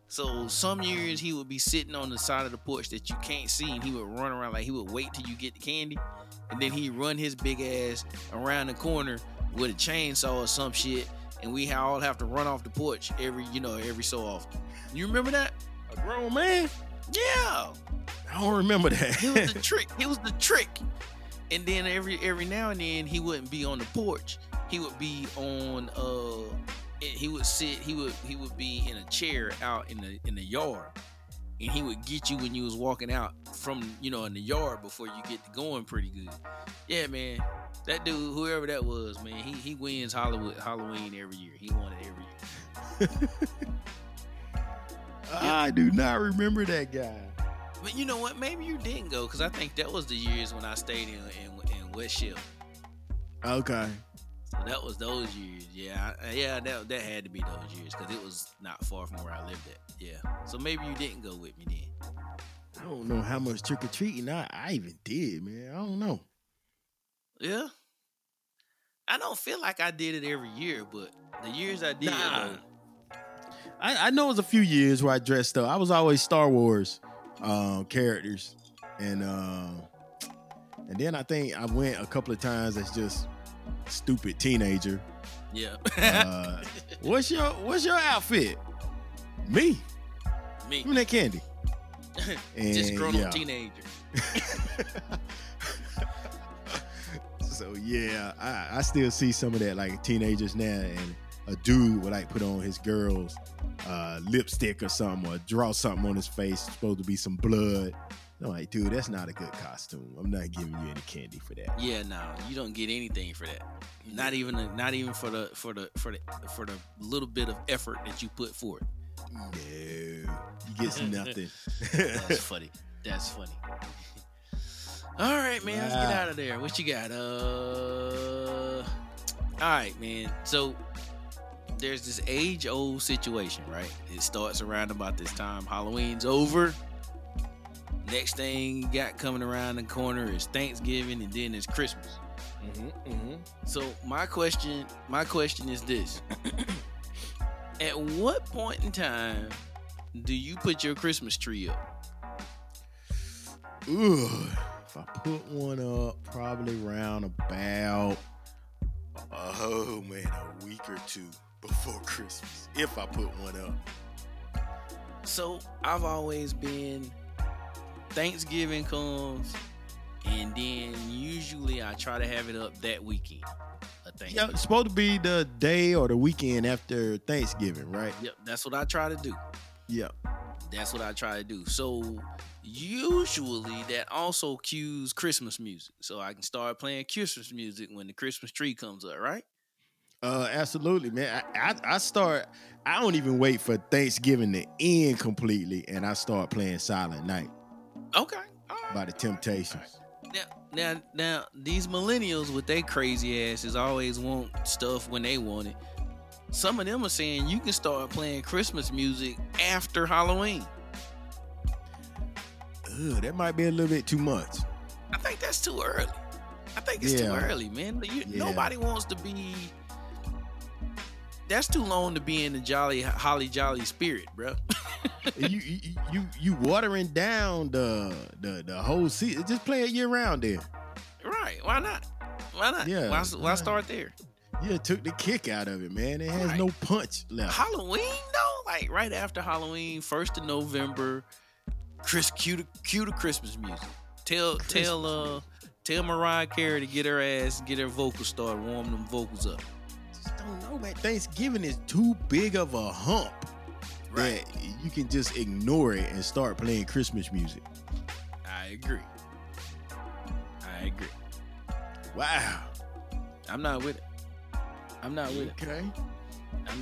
So some years he would be sitting on the side of the porch that you can't see, and he would run around like he would wait till you get the candy, and then he'd run his big ass around the corner with a chainsaw or some shit, and we all have to run off the porch every, you know, every so often. You remember that? A grown man? Yeah, I don't remember that. it was the trick. It was the trick. And then every every now and then he wouldn't be on the porch. He would be on uh he would sit he would he would be in a chair out in the in the yard. And he would get you when you was walking out from, you know, in the yard before you get going pretty good. Yeah, man. That dude, whoever that was, man, he he wins Hollywood Halloween every year. He won it every year. I do not remember that guy. But you know what? Maybe you didn't go because I think that was the years when I stayed in in, in West. Okay. So that was those years. Yeah, I, uh, yeah, that that had to be those years because it was not far from where I lived at. Yeah. So maybe you didn't go with me then. I don't know how much trick or treating I, I even did, man. I don't know. Yeah. I don't feel like I did it every year, but the years I did, Nah. though, I, I know it was a few years where I dressed up. I was always Star Wars um, characters, and uh, and then I think I went a couple of times as just stupid teenager. yeah, Uh, what's your What's your outfit? Me. me, Give me that candy. And, just grown yeah. up teenager. so yeah, I, I still see some of that like teenagers now, and a dude would like put on his girl's uh, lipstick or something, or draw something on his face. Supposed to be some blood. I'm like, dude, that's not a good costume. I'm not giving you any candy for that. Yeah, no, you don't get anything for that. Not even, the, not even for the, for the, for the, for the little bit of effort that you put for it. No, you get nothing. That's funny. That's funny. All right, man. Let's get out of there. What you got? Uh. All right, man. So there's this age-old situation, right? It starts around about this time. Halloween's over. Next thing you got coming around the corner is Thanksgiving, and then it's Christmas. Mm-hmm, So my question, my question is this: At what point in time do you put your Christmas tree up? Ooh, if I put one up, probably around about oh man, a week or two before Christmas. If I put one up. So I've always been Thanksgiving comes, and then usually I try to have it up that weekend. Yeah, it's supposed to be the day or the weekend after Thanksgiving, right? Yep, that's what I try to do. Yep. That's what I try to do. So usually that also cues Christmas music, so I can start playing Christmas music when the Christmas tree comes up, right? Uh, absolutely, man. I, I I start. I don't even wait for Thanksgiving to end completely, and I start playing Silent Night Okay. Right. by the Temptations. Now, now, now, these millennials with their crazy asses always want stuff when they want it. some of them are saying you can start playing Christmas music after Halloween. Ugh, that might be a little bit too much. I think that's too early. I think it's too early, man. You, Yeah. Nobody wants to be. That's too long to be in the jolly, holly jolly spirit, bro. you, you you you watering down the the the whole season. Just play it year round then. right? Why not? Why not? Yeah, Why, why yeah. start there? Yeah, took the kick out of it, man. It has Right. no punch left. Halloween though, like right after Halloween, first of November, Chris cue to, cue to Christmas music. Tell tell uh tell Mariah Carey to get her ass, get her vocals started, warm them vocals up. Just don't know, man. Thanksgiving is too big of a hump Right. that you can just ignore it and start playing Christmas music. I agree. I agree. Wow. I'm not with it. I'm not with it. Okay.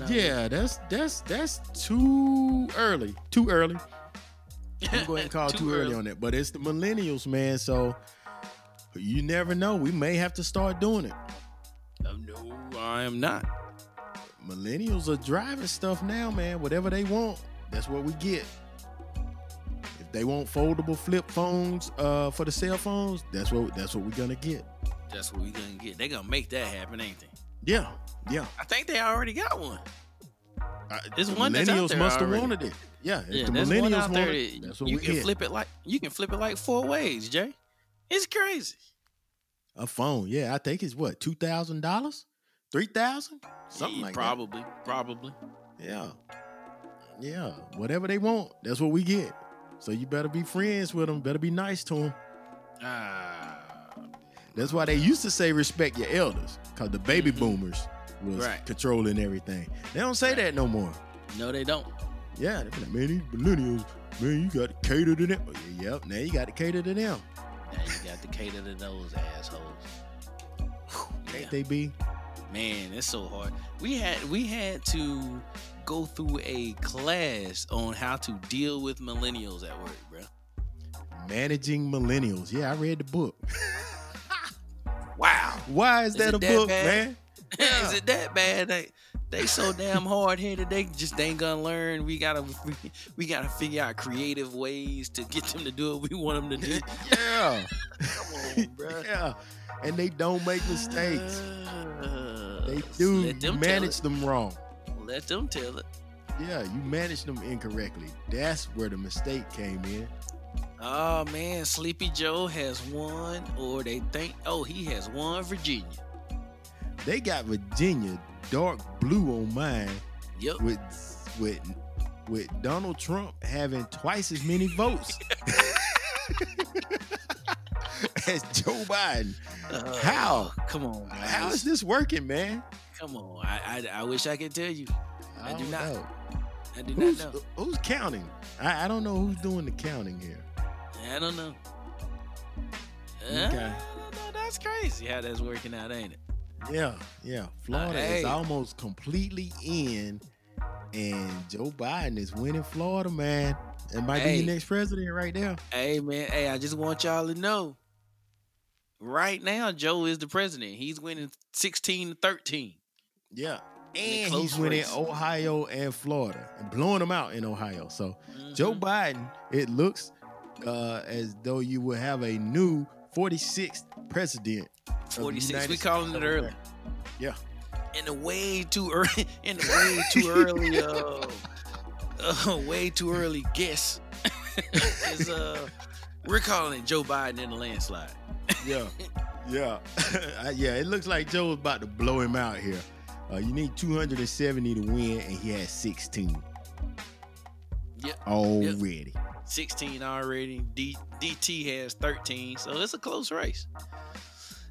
Yeah, that's that's that's too early. Too early. I'm going to call too, early. on that, but it's the millennials, man. So you never know. We may have to start doing it. Uh, no, I am not. Millennials are driving stuff now, man. Whatever they want, that's what we get. If they want foldable flip phones uh, for the cell phones, that's what that's what we're gonna get. That's what we're gonna get. They're gonna make that happen, ain't they? Yeah, yeah. I think they already got one. Uh, the one millennials must have wanted it. Yeah, if Yeah, the millennials out there want it, that that's what you we can get. flip it like you can flip it like four ways, Jay. It's crazy. A phone, yeah. I think it's what two thousand dollars, three thousand, something Yeah, like probably, probably. that. Yeah, yeah. Whatever they want, that's what we get. So you better be friends with them. Better be nice to them. Ah, That's why they used to say respect your elders, cause the baby Mhm. boomers was Right. controlling everything. They don't say Right. that no more. no, they don't. Yeah, they be like, man, these millennials, man, you got to cater to them. Oh, yeah, Yep, now you got to cater to them. Now you got to cater to those assholes. Can't Yeah. they be? Man, it's so hard. We had we had to go through a class on how to deal with millennials at work, bro. Managing millennials. Yeah, I read the book. Wow. Why is, Is that a that book, bad? man? Is it that bad? They they so damn hard headed. They just ain't gonna learn. We gotta we, we gotta figure out creative ways to get them to do what we want them to do. yeah. Come on, bro. yeah. And they don't make mistakes. Uh, They do Let them manage them wrong. Let them tell it. Yeah, you manage them incorrectly. That's where the mistake came in. Oh man, Sleepy Joe has won, or they think, oh, he has won Virginia. They got Virginia dark blue on mine Yep. with with with Donald Trump having twice as many votes as Joe Biden. Uh, How? Come on, guys. How is this working, man? Come on. I, I I wish I could tell you. I do don't know. I do Who's, not know. who's counting? I, I don't know who's doing the counting here. I don't know. Okay. Uh, I. That's crazy how that's working out, ain't it? Yeah, yeah. Florida hey. is almost completely in, and Joe Biden is winning Florida, man. It might be Hey. your next president right now. Hey man, hey, I just want y'all to know. Right now, Joe is the president. He's winning 16 to 13. Yeah. And he's winning race. Ohio and Florida and blowing them out in Ohio. So Joe Mhm. Biden, it looks uh, as though you will have a new 46th president. 46. We calling it early. Yeah. In the way too early, in the way too early, uh, uh, way too early guess is uh, we're calling it Joe Biden in the landslide. Yeah. Yeah. Yeah. It looks like Joe's about to blow him out here. Uh, you need 270 to win, and he has 16 Yep. already. 16 already. D, DT has 13, so it's a close race.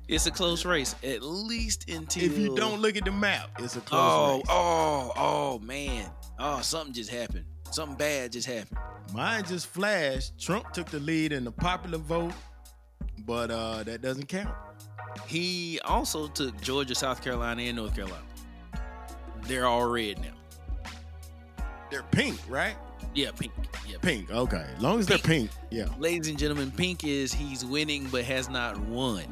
It's a close race, at least until. If you don't look at the map, it's a close Oh, race. oh, oh, man. Oh, something just happened. Something bad just happened. Mine just flashed. Trump took the lead in the popular vote, but uh, that doesn't count. He also took Georgia, South Carolina, and North Carolina. They're all red now. They're pink, right? Yeah, pink. Yeah, Pink. Okay. As long as they're pink. Yeah. Ladies and gentlemen, pink is he's winning but has not won.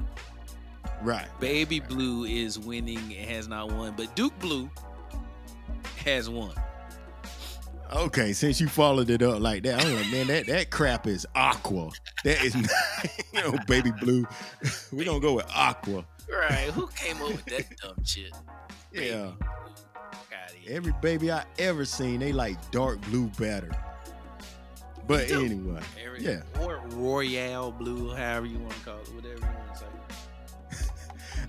Right. Baby blue is winning and has not won, but Duke blue has won. Okay, since you followed it up like that, I'm like, man, that, that crap is aqua. That is, not, you know, baby blue. we don't go with aqua. Right? Who came up with that dumb shit? Baby Yeah. blue. Every baby I ever seen, they like dark blue better. But anyway, Every- yeah. Or Royale blue, however you want to call it, whatever you want to say.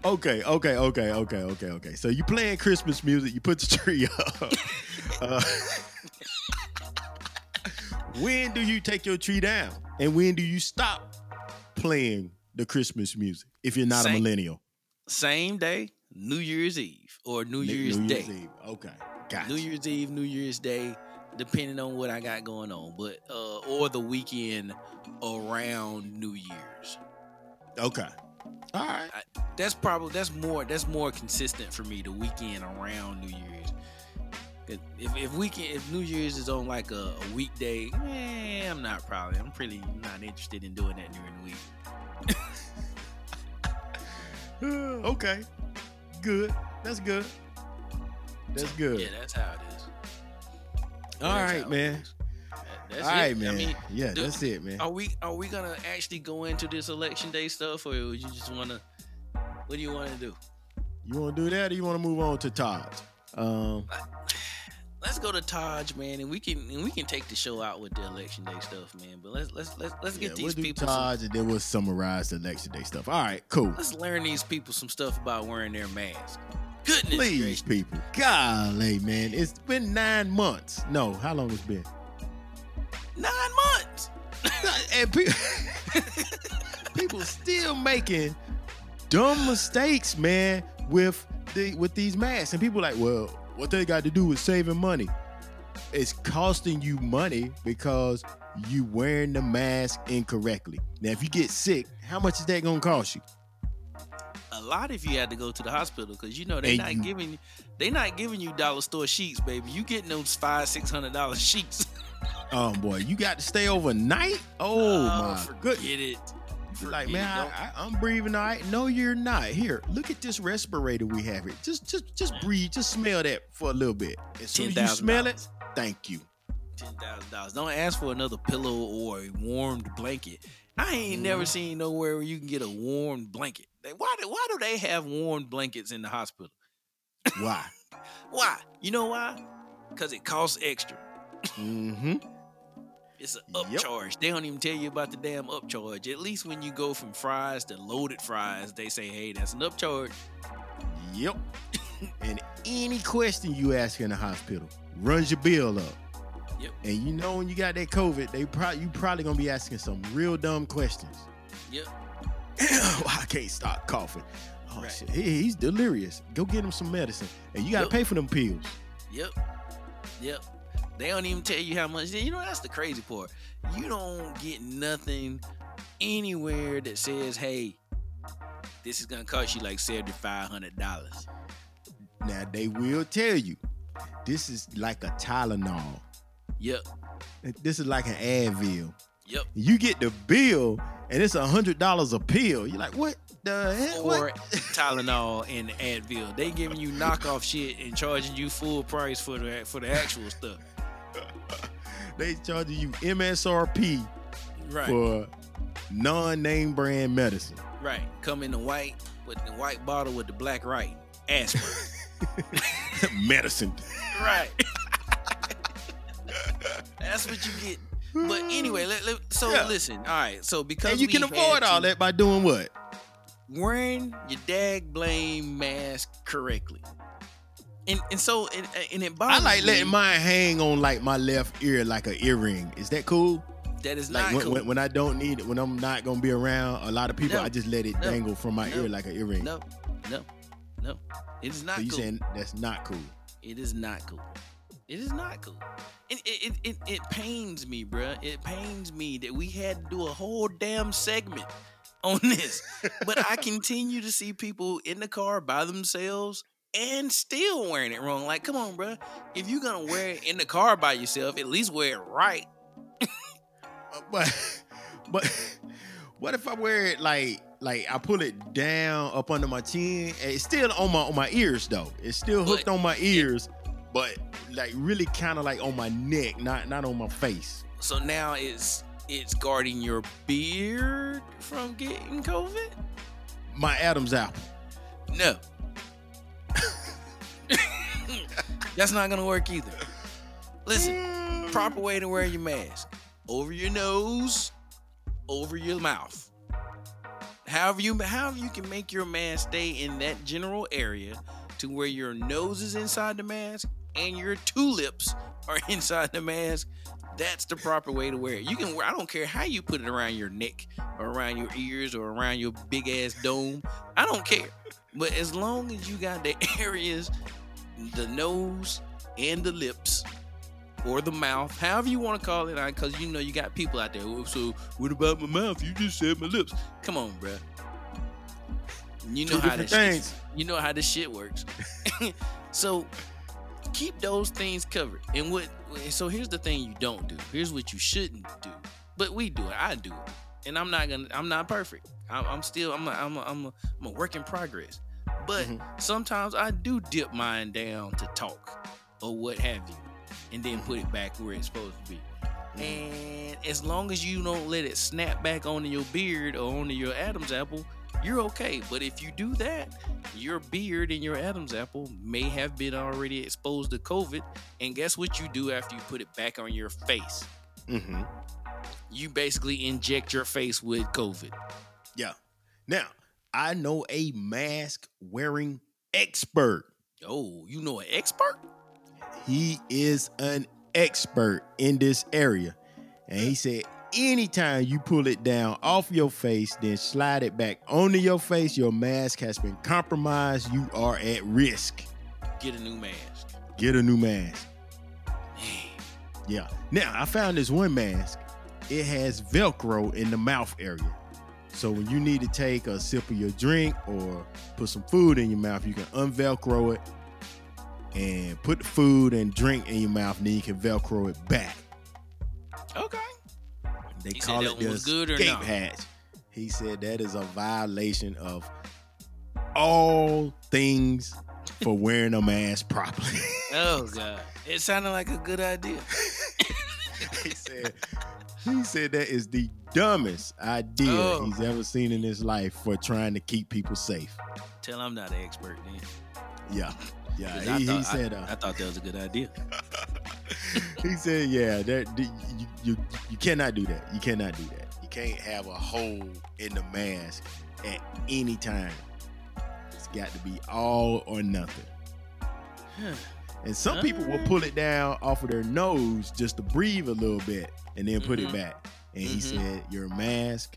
Okay, okay, okay, okay, okay, okay. So you playing Christmas music, you put the tree up. uh, when do you take your tree down? And when do you stop playing the Christmas music if you're not a millennial? Same day, New Year's Eve or New Year's New Day. Year's Eve. Okay. Gotcha. New Year's Eve, New Year's Day, depending on what I got going on, but uh, or the weekend around New Year's. Okay. All right. That's probably that's more that's more consistent for me. The weekend around New Year's. If, if weekend if New Year's is on like a, a weekday, eh, I'm not probably I'm pretty not interested in doing that during the week. okay. Good. That's good. That's good. Yeah, that's how it is. All That's right, man. is. That- That's All right, it. man. I mean, yeah, dude, that's it, man. Are we are we gonna actually go into this election day stuff, or would you just wanna? What do you want to do? You want to do that, or you want to move on to Todd? Um, Let's go to Taj, man, and we can and we can take the show out with the election day stuff, man. But let's let's let's let's yeah, get we'll these do people. Some, Todd, and then we'll summarize the election day stuff. All right, cool. let's learn these people some stuff about wearing their mask. Goodness Please, gracious, people. Golly, man. It's been nine months. No, how long it's been? Nine months. and people, people still making dumb mistakes, man, with the with these masks. And people like, well, what they got to do with saving money? It's costing you money because you wearing the mask incorrectly. Now, if you get sick, how much is that gonna cost you? A lot if you had to go to the hospital because you know they're And not you- giving they not giving you dollar store sheets, baby. You getting those five six hundred dollar sheets. Oh boy, you got to stay overnight. Oh, my forget goodness. it. Forget like, man, I, I'm breathing all right. No, you're not. Here, look at this respirator we have here. Just, just, just breathe. Just smell that for a little bit. As soon as you smell it, thank you. ten thousand dollars. Don't ask for another pillow or a warmed blanket. I ain't never Mhm. seen nowhere where you can get a warmed blanket. Why? do- Why do they have warmed blankets in the hospital? Why? Why? You know why? Because it costs extra. Mm-hmm. It's an Yep. upcharge. They don't even tell you about the damn upcharge. At least when you go from fries to loaded fries, they say, "Hey, that's an upcharge." Yep. and any question you ask in the hospital runs your bill up. Yep. And you know when you got that COVID, they probably you probably gonna be asking some real dumb questions. Yep. I can't stop coughing. Oh Right. shit, he, he's delirious. Go get him some medicine, and you gotta Yep. pay for them pills. Yep. Yep. They don't even tell you how much. You know, that's the crazy part. You don't get nothing anywhere that says, hey, this is going to cost you like $7,500. Now they will tell you this is like a Tylenol. Yep. This is like an Advil. Yep. You get the bill, and it's a hundred dollars a pill. You're like, what the hell? Or What? Tylenol and Advil. They giving you knockoff shit and charging you full price for the for the actual stuff. They charging you MSRP Right. for non-name brand medicine. right. Come in the white with the white bottle with the black right. Aspirin. medicine. right. That's what you get. But anyway, let, let- so Yeah. listen. All right. So because and you can avoid all that by doing what? wearing your dag blame mask correctly. And and so and, and it bothered I bothers like me letting mine hang on like my left ear like an earring. Is that cool? that is Like not when, cool. when, when I don't need it, when I'm not gonna be around a lot of people, No. I just let it No. dangle from my No. ear like an earring. no, no, no. It is not so you cool. saying that's not cool? It is not cool. It is not cool. And it, it, it, it pains me, bruh. It pains me that we had to do a whole damn segment on this. but I continue to see people in the car by themselves and still wearing it wrong. Like, come on, bro. If you're gonna wear it in the car by yourself, at least wear it right. But but what if I wear it like like I pull it down up under my chin? It's still on my on my ears though. It's still hooked But- on my ears, but like really kind of like on my neck, not not on my face. So now it's it's guarding your beard from getting COVID. My Adam's apple. No, that's not gonna work either. Listen, proper way to wear your mask over your nose, over your mouth. However you however you can make your mask stay in that general area to where your nose is inside the mask and your two lips are inside the mask. That's the proper way to wear it. You can wear I don't care how you put it around your neck or around your ears or around your big ass dome. I don't care. But as long as you got the areas, the nose and the lips or the mouth, however you want to call it, because you know you got people out there. "Well, So what about my mouth? You just said my lips. Come on, bruh. You know Two how this shit, things. you know how this shit works. so keep those things covered. And what? So here's the thing you don't do. Here's what you shouldn't do. But we do it. I do it. And I'm not gonna. I'm not perfect. I'm, I'm still. I'm. A, I'm. A, I'm. A, I'm a work in progress. But Mhm. sometimes I do dip mine down to talk or what have you, and then put it back where it's supposed to be. And as long as you don't let it snap back onto your beard or onto your Adam's apple, you're okay. But if you do that, your beard and your Adam's apple may have been already exposed to COVID. And guess what you do after you put it back on your face? Mm-hmm. You basically inject your face with COVID. Yeah. Now I know a mask wearing expert. Oh, you know an expert? He is an expert in this area. And he said, anytime you pull it down off your face, then slide it back onto your face, your mask has been compromised. You are at risk. Get a new mask. Get a new mask. Man, Yeah. Now, I found this one mask. It has Velcro in the mouth area. So when you need to take a sip of your drink or put some food in your mouth, you can unvelcro it and put the food and drink in your mouth, and then you can Velcro it back. Okay. They He call it the was good or escape not? hatch. He said that is a violation of all things for wearing a mask properly. Oh God. It sounded like a good idea. he said he said that is the dumbest idea Oh. he's ever seen in his life for trying to keep people safe. Tell I'm not an expert then. Yeah. Yeah. he, I he thought- I- said. Uh, I thought that was a good idea. he said, "Yeah, that you, you you cannot do that. You cannot do that. You can't have a hole in the mask at any time. It's got to be all or nothing." And some people will pull it down off of their nose just to breathe a little bit and then put Mhm. it back. And he Mhm. said, Your mask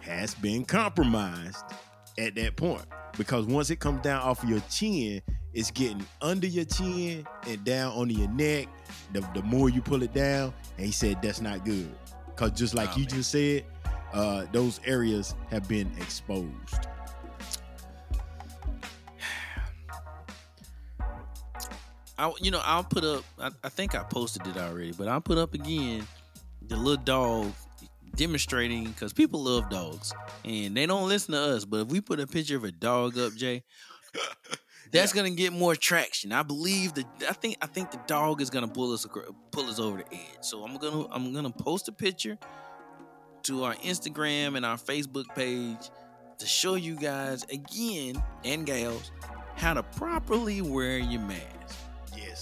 has been compromised at that point. Because once it comes down off of your chin, it's getting under your chin and down onto your neck. The, the more you pull it down, and he said that's not good. Because just like Oh, you man. just said, uh, those areas have been exposed. I, you know, I'll put up. I, I think I posted it already, but I'll put up again the little dog demonstrating because people love dogs and they don't listen to us. But if we put a picture of a dog up, Jay, that's gonna get more traction. I believe that. I think. I think the dog is gonna pull us pull us over the edge. So I'm gonna I'm gonna post a picture to our Instagram and our Facebook page to show you guys again and gals how to properly wear your mask.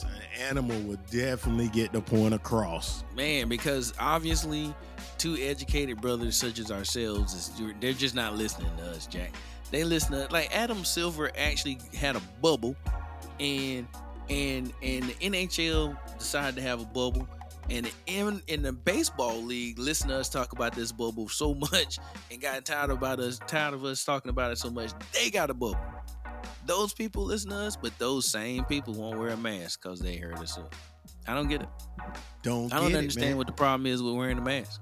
An animal will definitely get the point across. man because obviously two educated brothers such as ourselves is they're just not listening to us jack they listen to like adam silver actually had a bubble and and and the nhl decided to have a bubble and in in the baseball league listen to us talk about this bubble so much and got tired about us tired of us talking about it so much they got a bubble those people listen to us but those same people won't wear a mask because they heard us up i don't get it Don't I don't it, understand man. what the problem is with wearing a mask.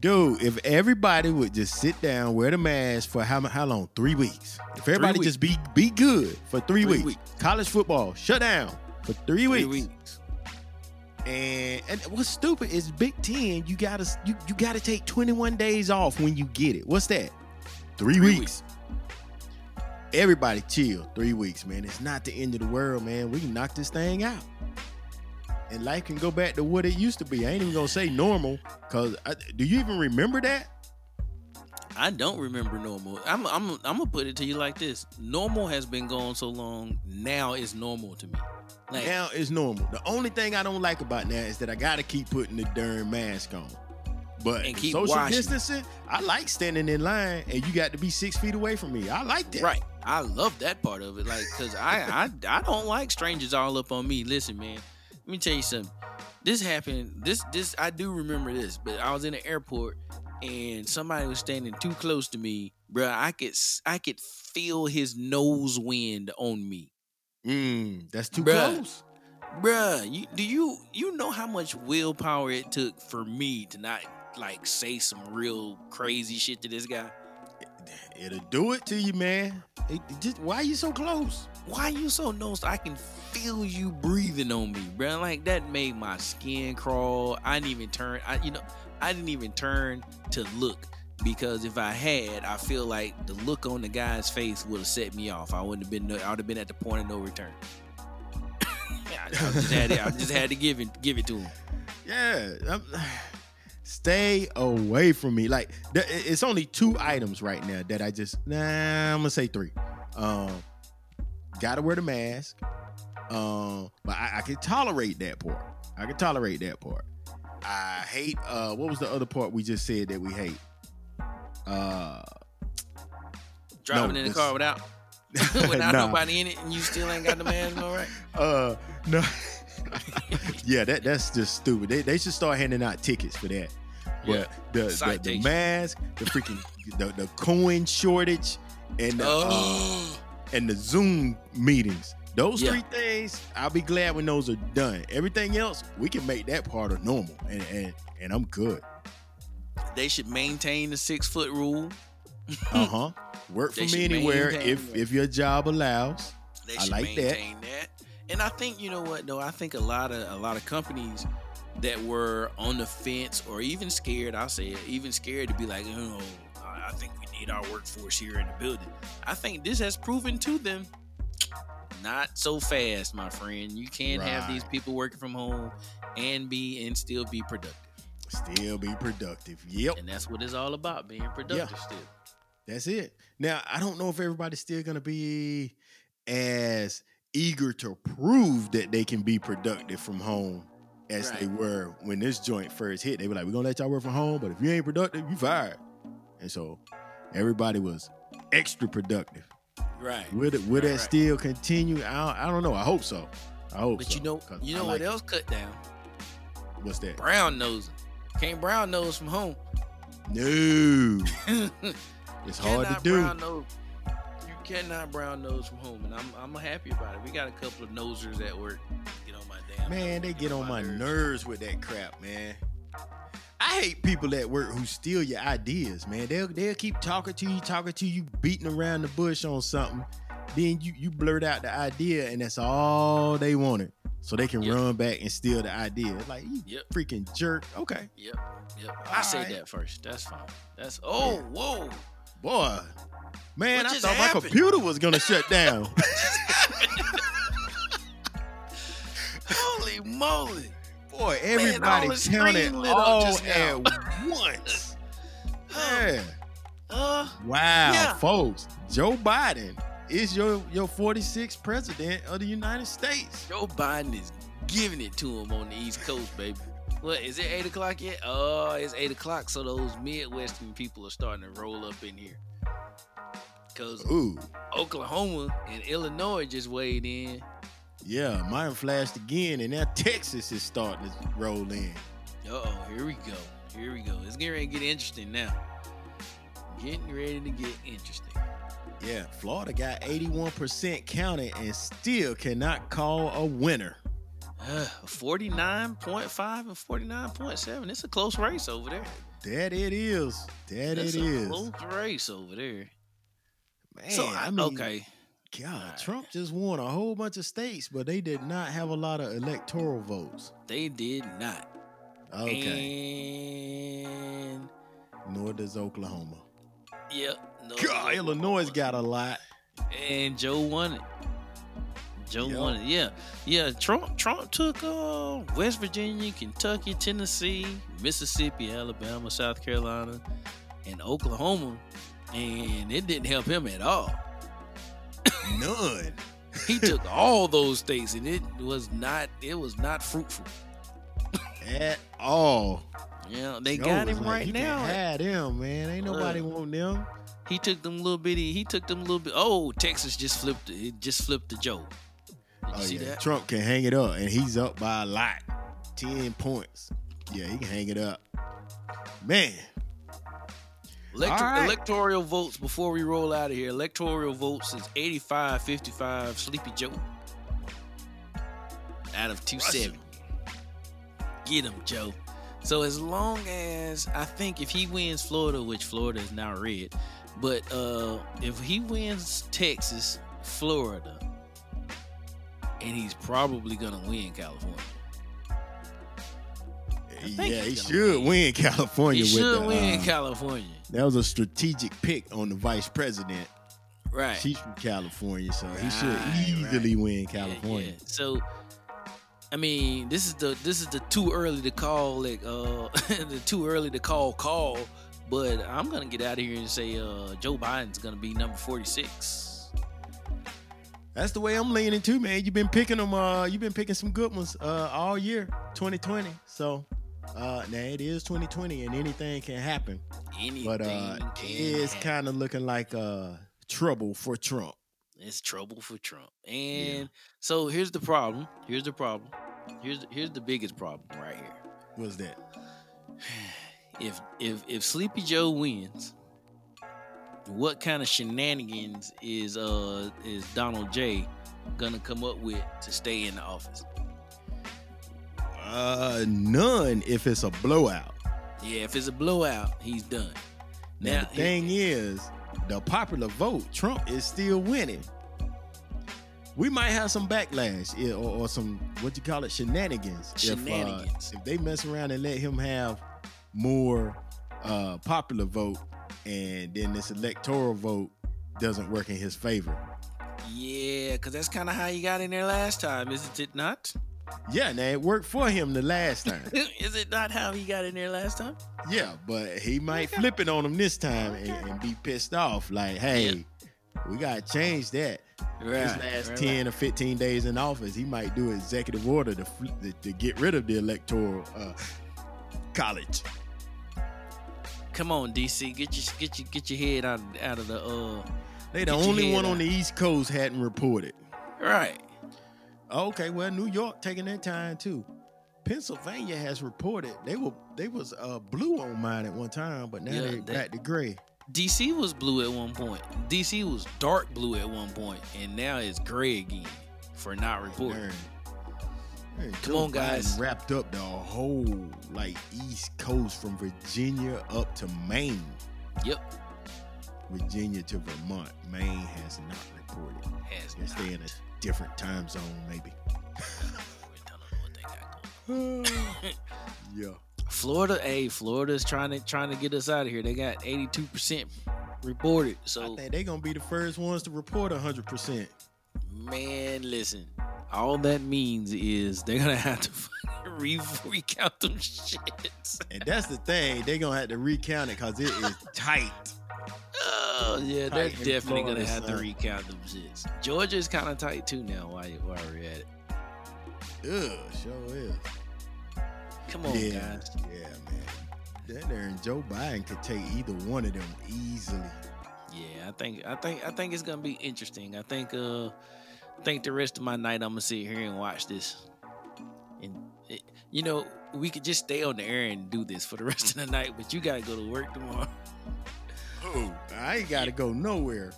Dude, if everybody would just sit down, wear the mask for how how long? Three weeks. If everybody just be be good for three, Three weeks. weeks. College football shut down for three, Three weeks. weeks. And and what's stupid is Big Ten. You gotta you, you gotta take twenty one days off when you get it. What's that? Three, Three weeks. Everybody chill. Three weeks, man. It's not the end of the world, man. We can knock this thing out. and life can go back to what it used to be. I ain't even gonna say normal, cause I, do you even remember that? I don't remember normal. I'm I'm I'm gonna put it to you like this: normal has been gone so long. Now is normal to me. Like Now it's normal. The only thing I don't like about now is that I gotta keep putting the darn mask on. But And keep social washing. distancing, I like standing in line and you got to be six feet away from me. I like that. Right. I love that part of it. Like, cause I, I I don't like strangers all up on me. Listen, man. Let me tell you something. This happened. This this I do remember this, but I was in the airport and somebody was standing too close to me, bruh. I could I could feel his nose wind on me, Mm, that's too Bruh. close. bruh. You do you you know how much willpower it took for me to not like say some real crazy shit to this guy? It'll do it to you, man. It- it just why you so close? why are you so nose? I can feel you breathing on me, bro. Like that made my skin crawl. I didn't even turn. I you know I didn't even turn to look because if I had, I feel like the look on the guy's face would have set me off. I wouldn't have been. I would have been at the point of no return. I, I just had to, I just had to give it give it to him. Yeah. I'm- stay away from me. Like th- it's only two items right now that I just nah. I'm gonna say three. Um, gotta wear the mask. Um, but I, I can tolerate that part. I can tolerate that part. I hate. Uh, what was the other part we just said that we hate? Uh, Driving in the car without without Nah. nobody in it, and you still ain't got the mask on, right? uh, no. yeah, that that's just stupid. They, they should start handing out tickets for that. Yeah. But the, the the mask, the freaking the, the coin shortage, and the, uh, Oh. and the Zoom meetings. Those Yeah. three things, I'll be glad when those are done. Everything else, we can make that part of normal, and and, and I'm good. They should maintain the six foot rule. Uh huh. Work from anywhere if that. if your job allows. They I like that. maintain that. And I think you know what though. I think a lot of a lot of companies that were on the fence or even scared. I'll say it, even scared to be like, oh, I think we need our workforce here in the building. I think this has proven to them. Not so fast, my friend. You can't have these people working from home and be and still be productive. Still be productive. Yep. And that's what it's all about, being productive still. That's it. Now, I don't know if everybody's still going to be as eager to prove that they can be productive from home as they were when this joint first hit. They were like, we're going to let y'all work from home, but if you ain't productive, you fired. And so everybody was extra productive. Right. Will, it, Right, that right. still continue? I don't, I don't know. I hope so. I hope But so. you know, you know like what it. else cut down? What's that? Brown nosing. Can't brown nose from home. No. It's hard to do. Nose. You cannot brown nose from home, and I'm I'm happy about it. We got a couple of nosers at work. Get on my damn. Man, they get on my nerves with that crap, man. I hate people at work who steal your ideas, man. They'll they'll keep talking to you, talking to you, beating around the bush on something. Then you you blurt out the idea, and that's all they wanted. So they can Yep. run back and steal the idea. Like you Yep. freaking jerk. Okay. Yep, yep. I say Alright. that first. That's fine. That's oh whoa. Boy. Man, What I thought my computer was gonna shut down. Holy moly! Boy, everybody the counted lit up all just at once. Yeah. Uh, Wow, Yeah. folks. Joe Biden is your your 46th president of the United States. Joe Biden is giving it to him on the East Coast, baby. What is it? Eight o'clock yet? Oh, it's eight o'clock. So those Midwestern people are starting to roll up in here. Cause Ooh, Oklahoma and Illinois just weighed in. Yeah, mine flashed again, and now Texas is starting to roll in. Uh oh, here we go. Here we go. It's getting ready to get interesting now. Getting ready to get interesting. Yeah, Florida got 81% counted and still cannot call a winner. Uh, 49.5 and 49.7. It's a close race over there. That it is. That It's a close race over there. Man, so I I, mean, okay. God, Trump just won a whole bunch of states, but they did not have a lot of electoral votes. They did not. Okay. And Nor does Oklahoma. yep. No, God, Illinois got a lot. And Joe won it. Joe Yep. won it. Yeah, yeah. Trump Trump took uh, West Virginia, Kentucky, Tennessee, Mississippi, Alabama, South Carolina, and Oklahoma, and it didn't help him at all. None. He took all those states, and it was not it was not fruitful. At all. Yeah, they Joe got him like, right now. Had him, man. Ain't nobody Look. want them. He took them little bitty. He took them little bit. Oh, Texas just flipped. it. It just flipped the you Oh see yeah, that? Trump can hang it up, and he's up by a lot, ten points. Yeah, he can hang it up. Man, All right. Electoral votes before we roll out of here. Electoral votes is 85 55 Sleepy Joe out of 270. Get him, Joe. So as long as I think if he wins Florida, which Florida is now red, but uh if he wins Texas, Florida, and he's probably gonna win California. yeah, he should win. win California. He should the, win uh, California. That was a strategic pick on the vice president. Right. She's from California, so he should Right, easily win Yeah, California. yeah. So, I mean, this is the this is the too early to call like uh the too early to call call, but I'm gonna get out of here and say uh Joe Biden's gonna be number 46. That's the way I'm leaning too, man. You've been picking them. Uh, you've been picking some good ones uh, all year, 2020. So uh, now it is 2020, and anything can happen. Anything But uh, can it's kind of looking like uh, trouble for Trump. it's trouble for Trump. And so here's the problem. Here's the problem. Here's here's the biggest problem right here. What's that? if if if Sleepy Joe wins, what kind of shenanigans is uh is Donald J gonna come up with to stay in the office? Uh, none. If it's a blowout. Yeah, if it's a blowout, he's done. Now, Now, the thing is, the popular vote, Trump is still winning. We might have some backlash or, or some what you call it shenanigans. Shenanigans. If, uh, if they mess around and let him have more uh, popular vote, and then this electoral vote doesn't work in his favor. yeah, because that's kind of how you got in there last time, isn't it not? Yeah, now it worked for him the last time. Is it not how he got in there last time? yeah, but he might flip it on him this time and, and be pissed off. Like, hey, we gotta change that. His last right, 10 or 15 days in office, he might do executive order to, to, to get rid of the electoral uh, college. Come on, DC, get your get your get your head out out of the uh They the only one on the East Coast hadn't reported. right. Okay, well, New York taking their time too. Pennsylvania has reported they were they was uh, blue on mine at one time, but now Yeah, they back to gray. DC was blue at one point. DC was dark blue at one point, and now it's gray again for not reporting. Darn. Hey, Come on, guys. Wrapped up the whole like East Coast from Virginia up to Maine. Yep, Virginia to Vermont. Maine has not reported. has Guess they in a different time zone, maybe. yeah. Florida, hey, Florida's trying to trying to get us out of here. They got eighty two percent reported. I So think they're gonna be the first ones to report hundred percent. Man, listen, all that means is they're gonna have to re- recount them shits. And that's the thing, they're gonna have to recount it because it is tight. Oh yeah, they're Tight definitely gonna have to recount them shits. Georgia's kind of tight too now. While while we're at it, Ugh, sure is. come on, yeah, guys. yeah, man. That there and Joe Biden could take either one of them easily. Yeah, I think I think I think it's gonna be interesting. I think uh I think the rest of my night I'm gonna sit here and watch this. And it, you know, we could just stay on the air and do this for the rest of the night, but you gotta go to work tomorrow. Oh, I ain't gotta go nowhere.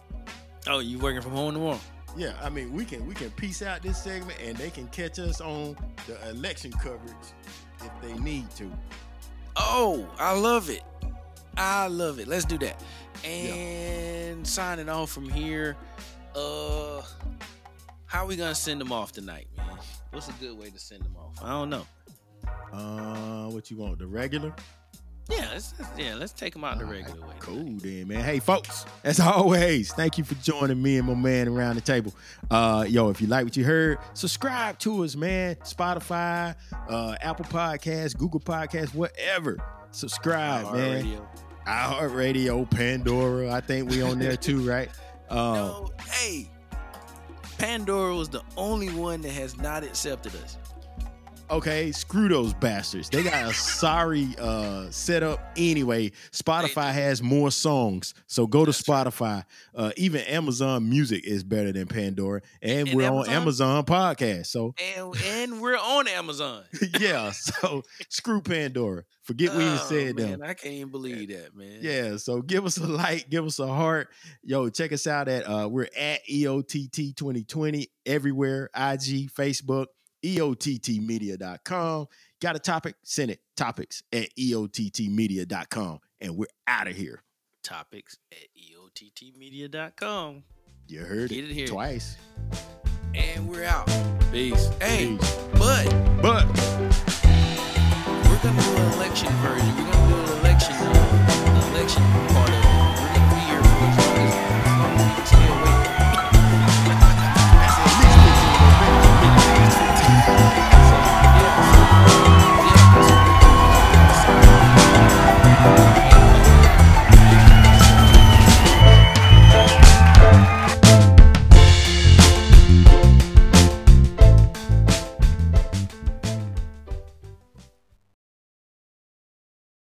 Oh, you working from home tomorrow? Yeah, I mean we can we can piece out this segment and they can catch us on the election coverage if they need to. Oh, I love it. I love it. Let's do that. And signing off from here. Uh how are we gonna send them off tonight, man? What's a good way to send them off? I don't know. Uh, what you want? The regular? Yeah, Yeah, let's, yeah, let's take them out the regular way. Cool then, man. Hey, folks, as always, thank you for joining me and my man around the table. Uh, yo, if you like what you heard, subscribe to us, man. Spotify, uh, Apple Podcasts, Google Podcasts, whatever. Subscribe, man. Radio. iHeartRadio, Pandora. I think we on there too, right? Uh, No, hey, Pandora was the only one that has not accepted us. Okay, screw those bastards. They got a sorry uh setup anyway. Spotify has more songs, so go to Spotify. Uh, even Amazon Music is better than Pandora, and, And we're on Amazon? Amazon Podcast. So And and we're on Amazon. yeah, so screw Pandora. Forget we even Oh, said man, them. I can't believe that, man. Yeah, so give us a like, give us a heart. Yo, check us out at uh we're at EOTT 2020 everywhere, IG, Facebook, EOTTmedia.com. Got a topic? Send it. Topics at EOTTmedia.com. And we're out of here. Topics at EOTTmedia.com. You heard Get it, it here. twice. And we're out. Peace. Hey, Peace. but. But. We're going to do an election version. We're going to do an election, election part of it. We're going to be here for as long as we can stay. Thank you.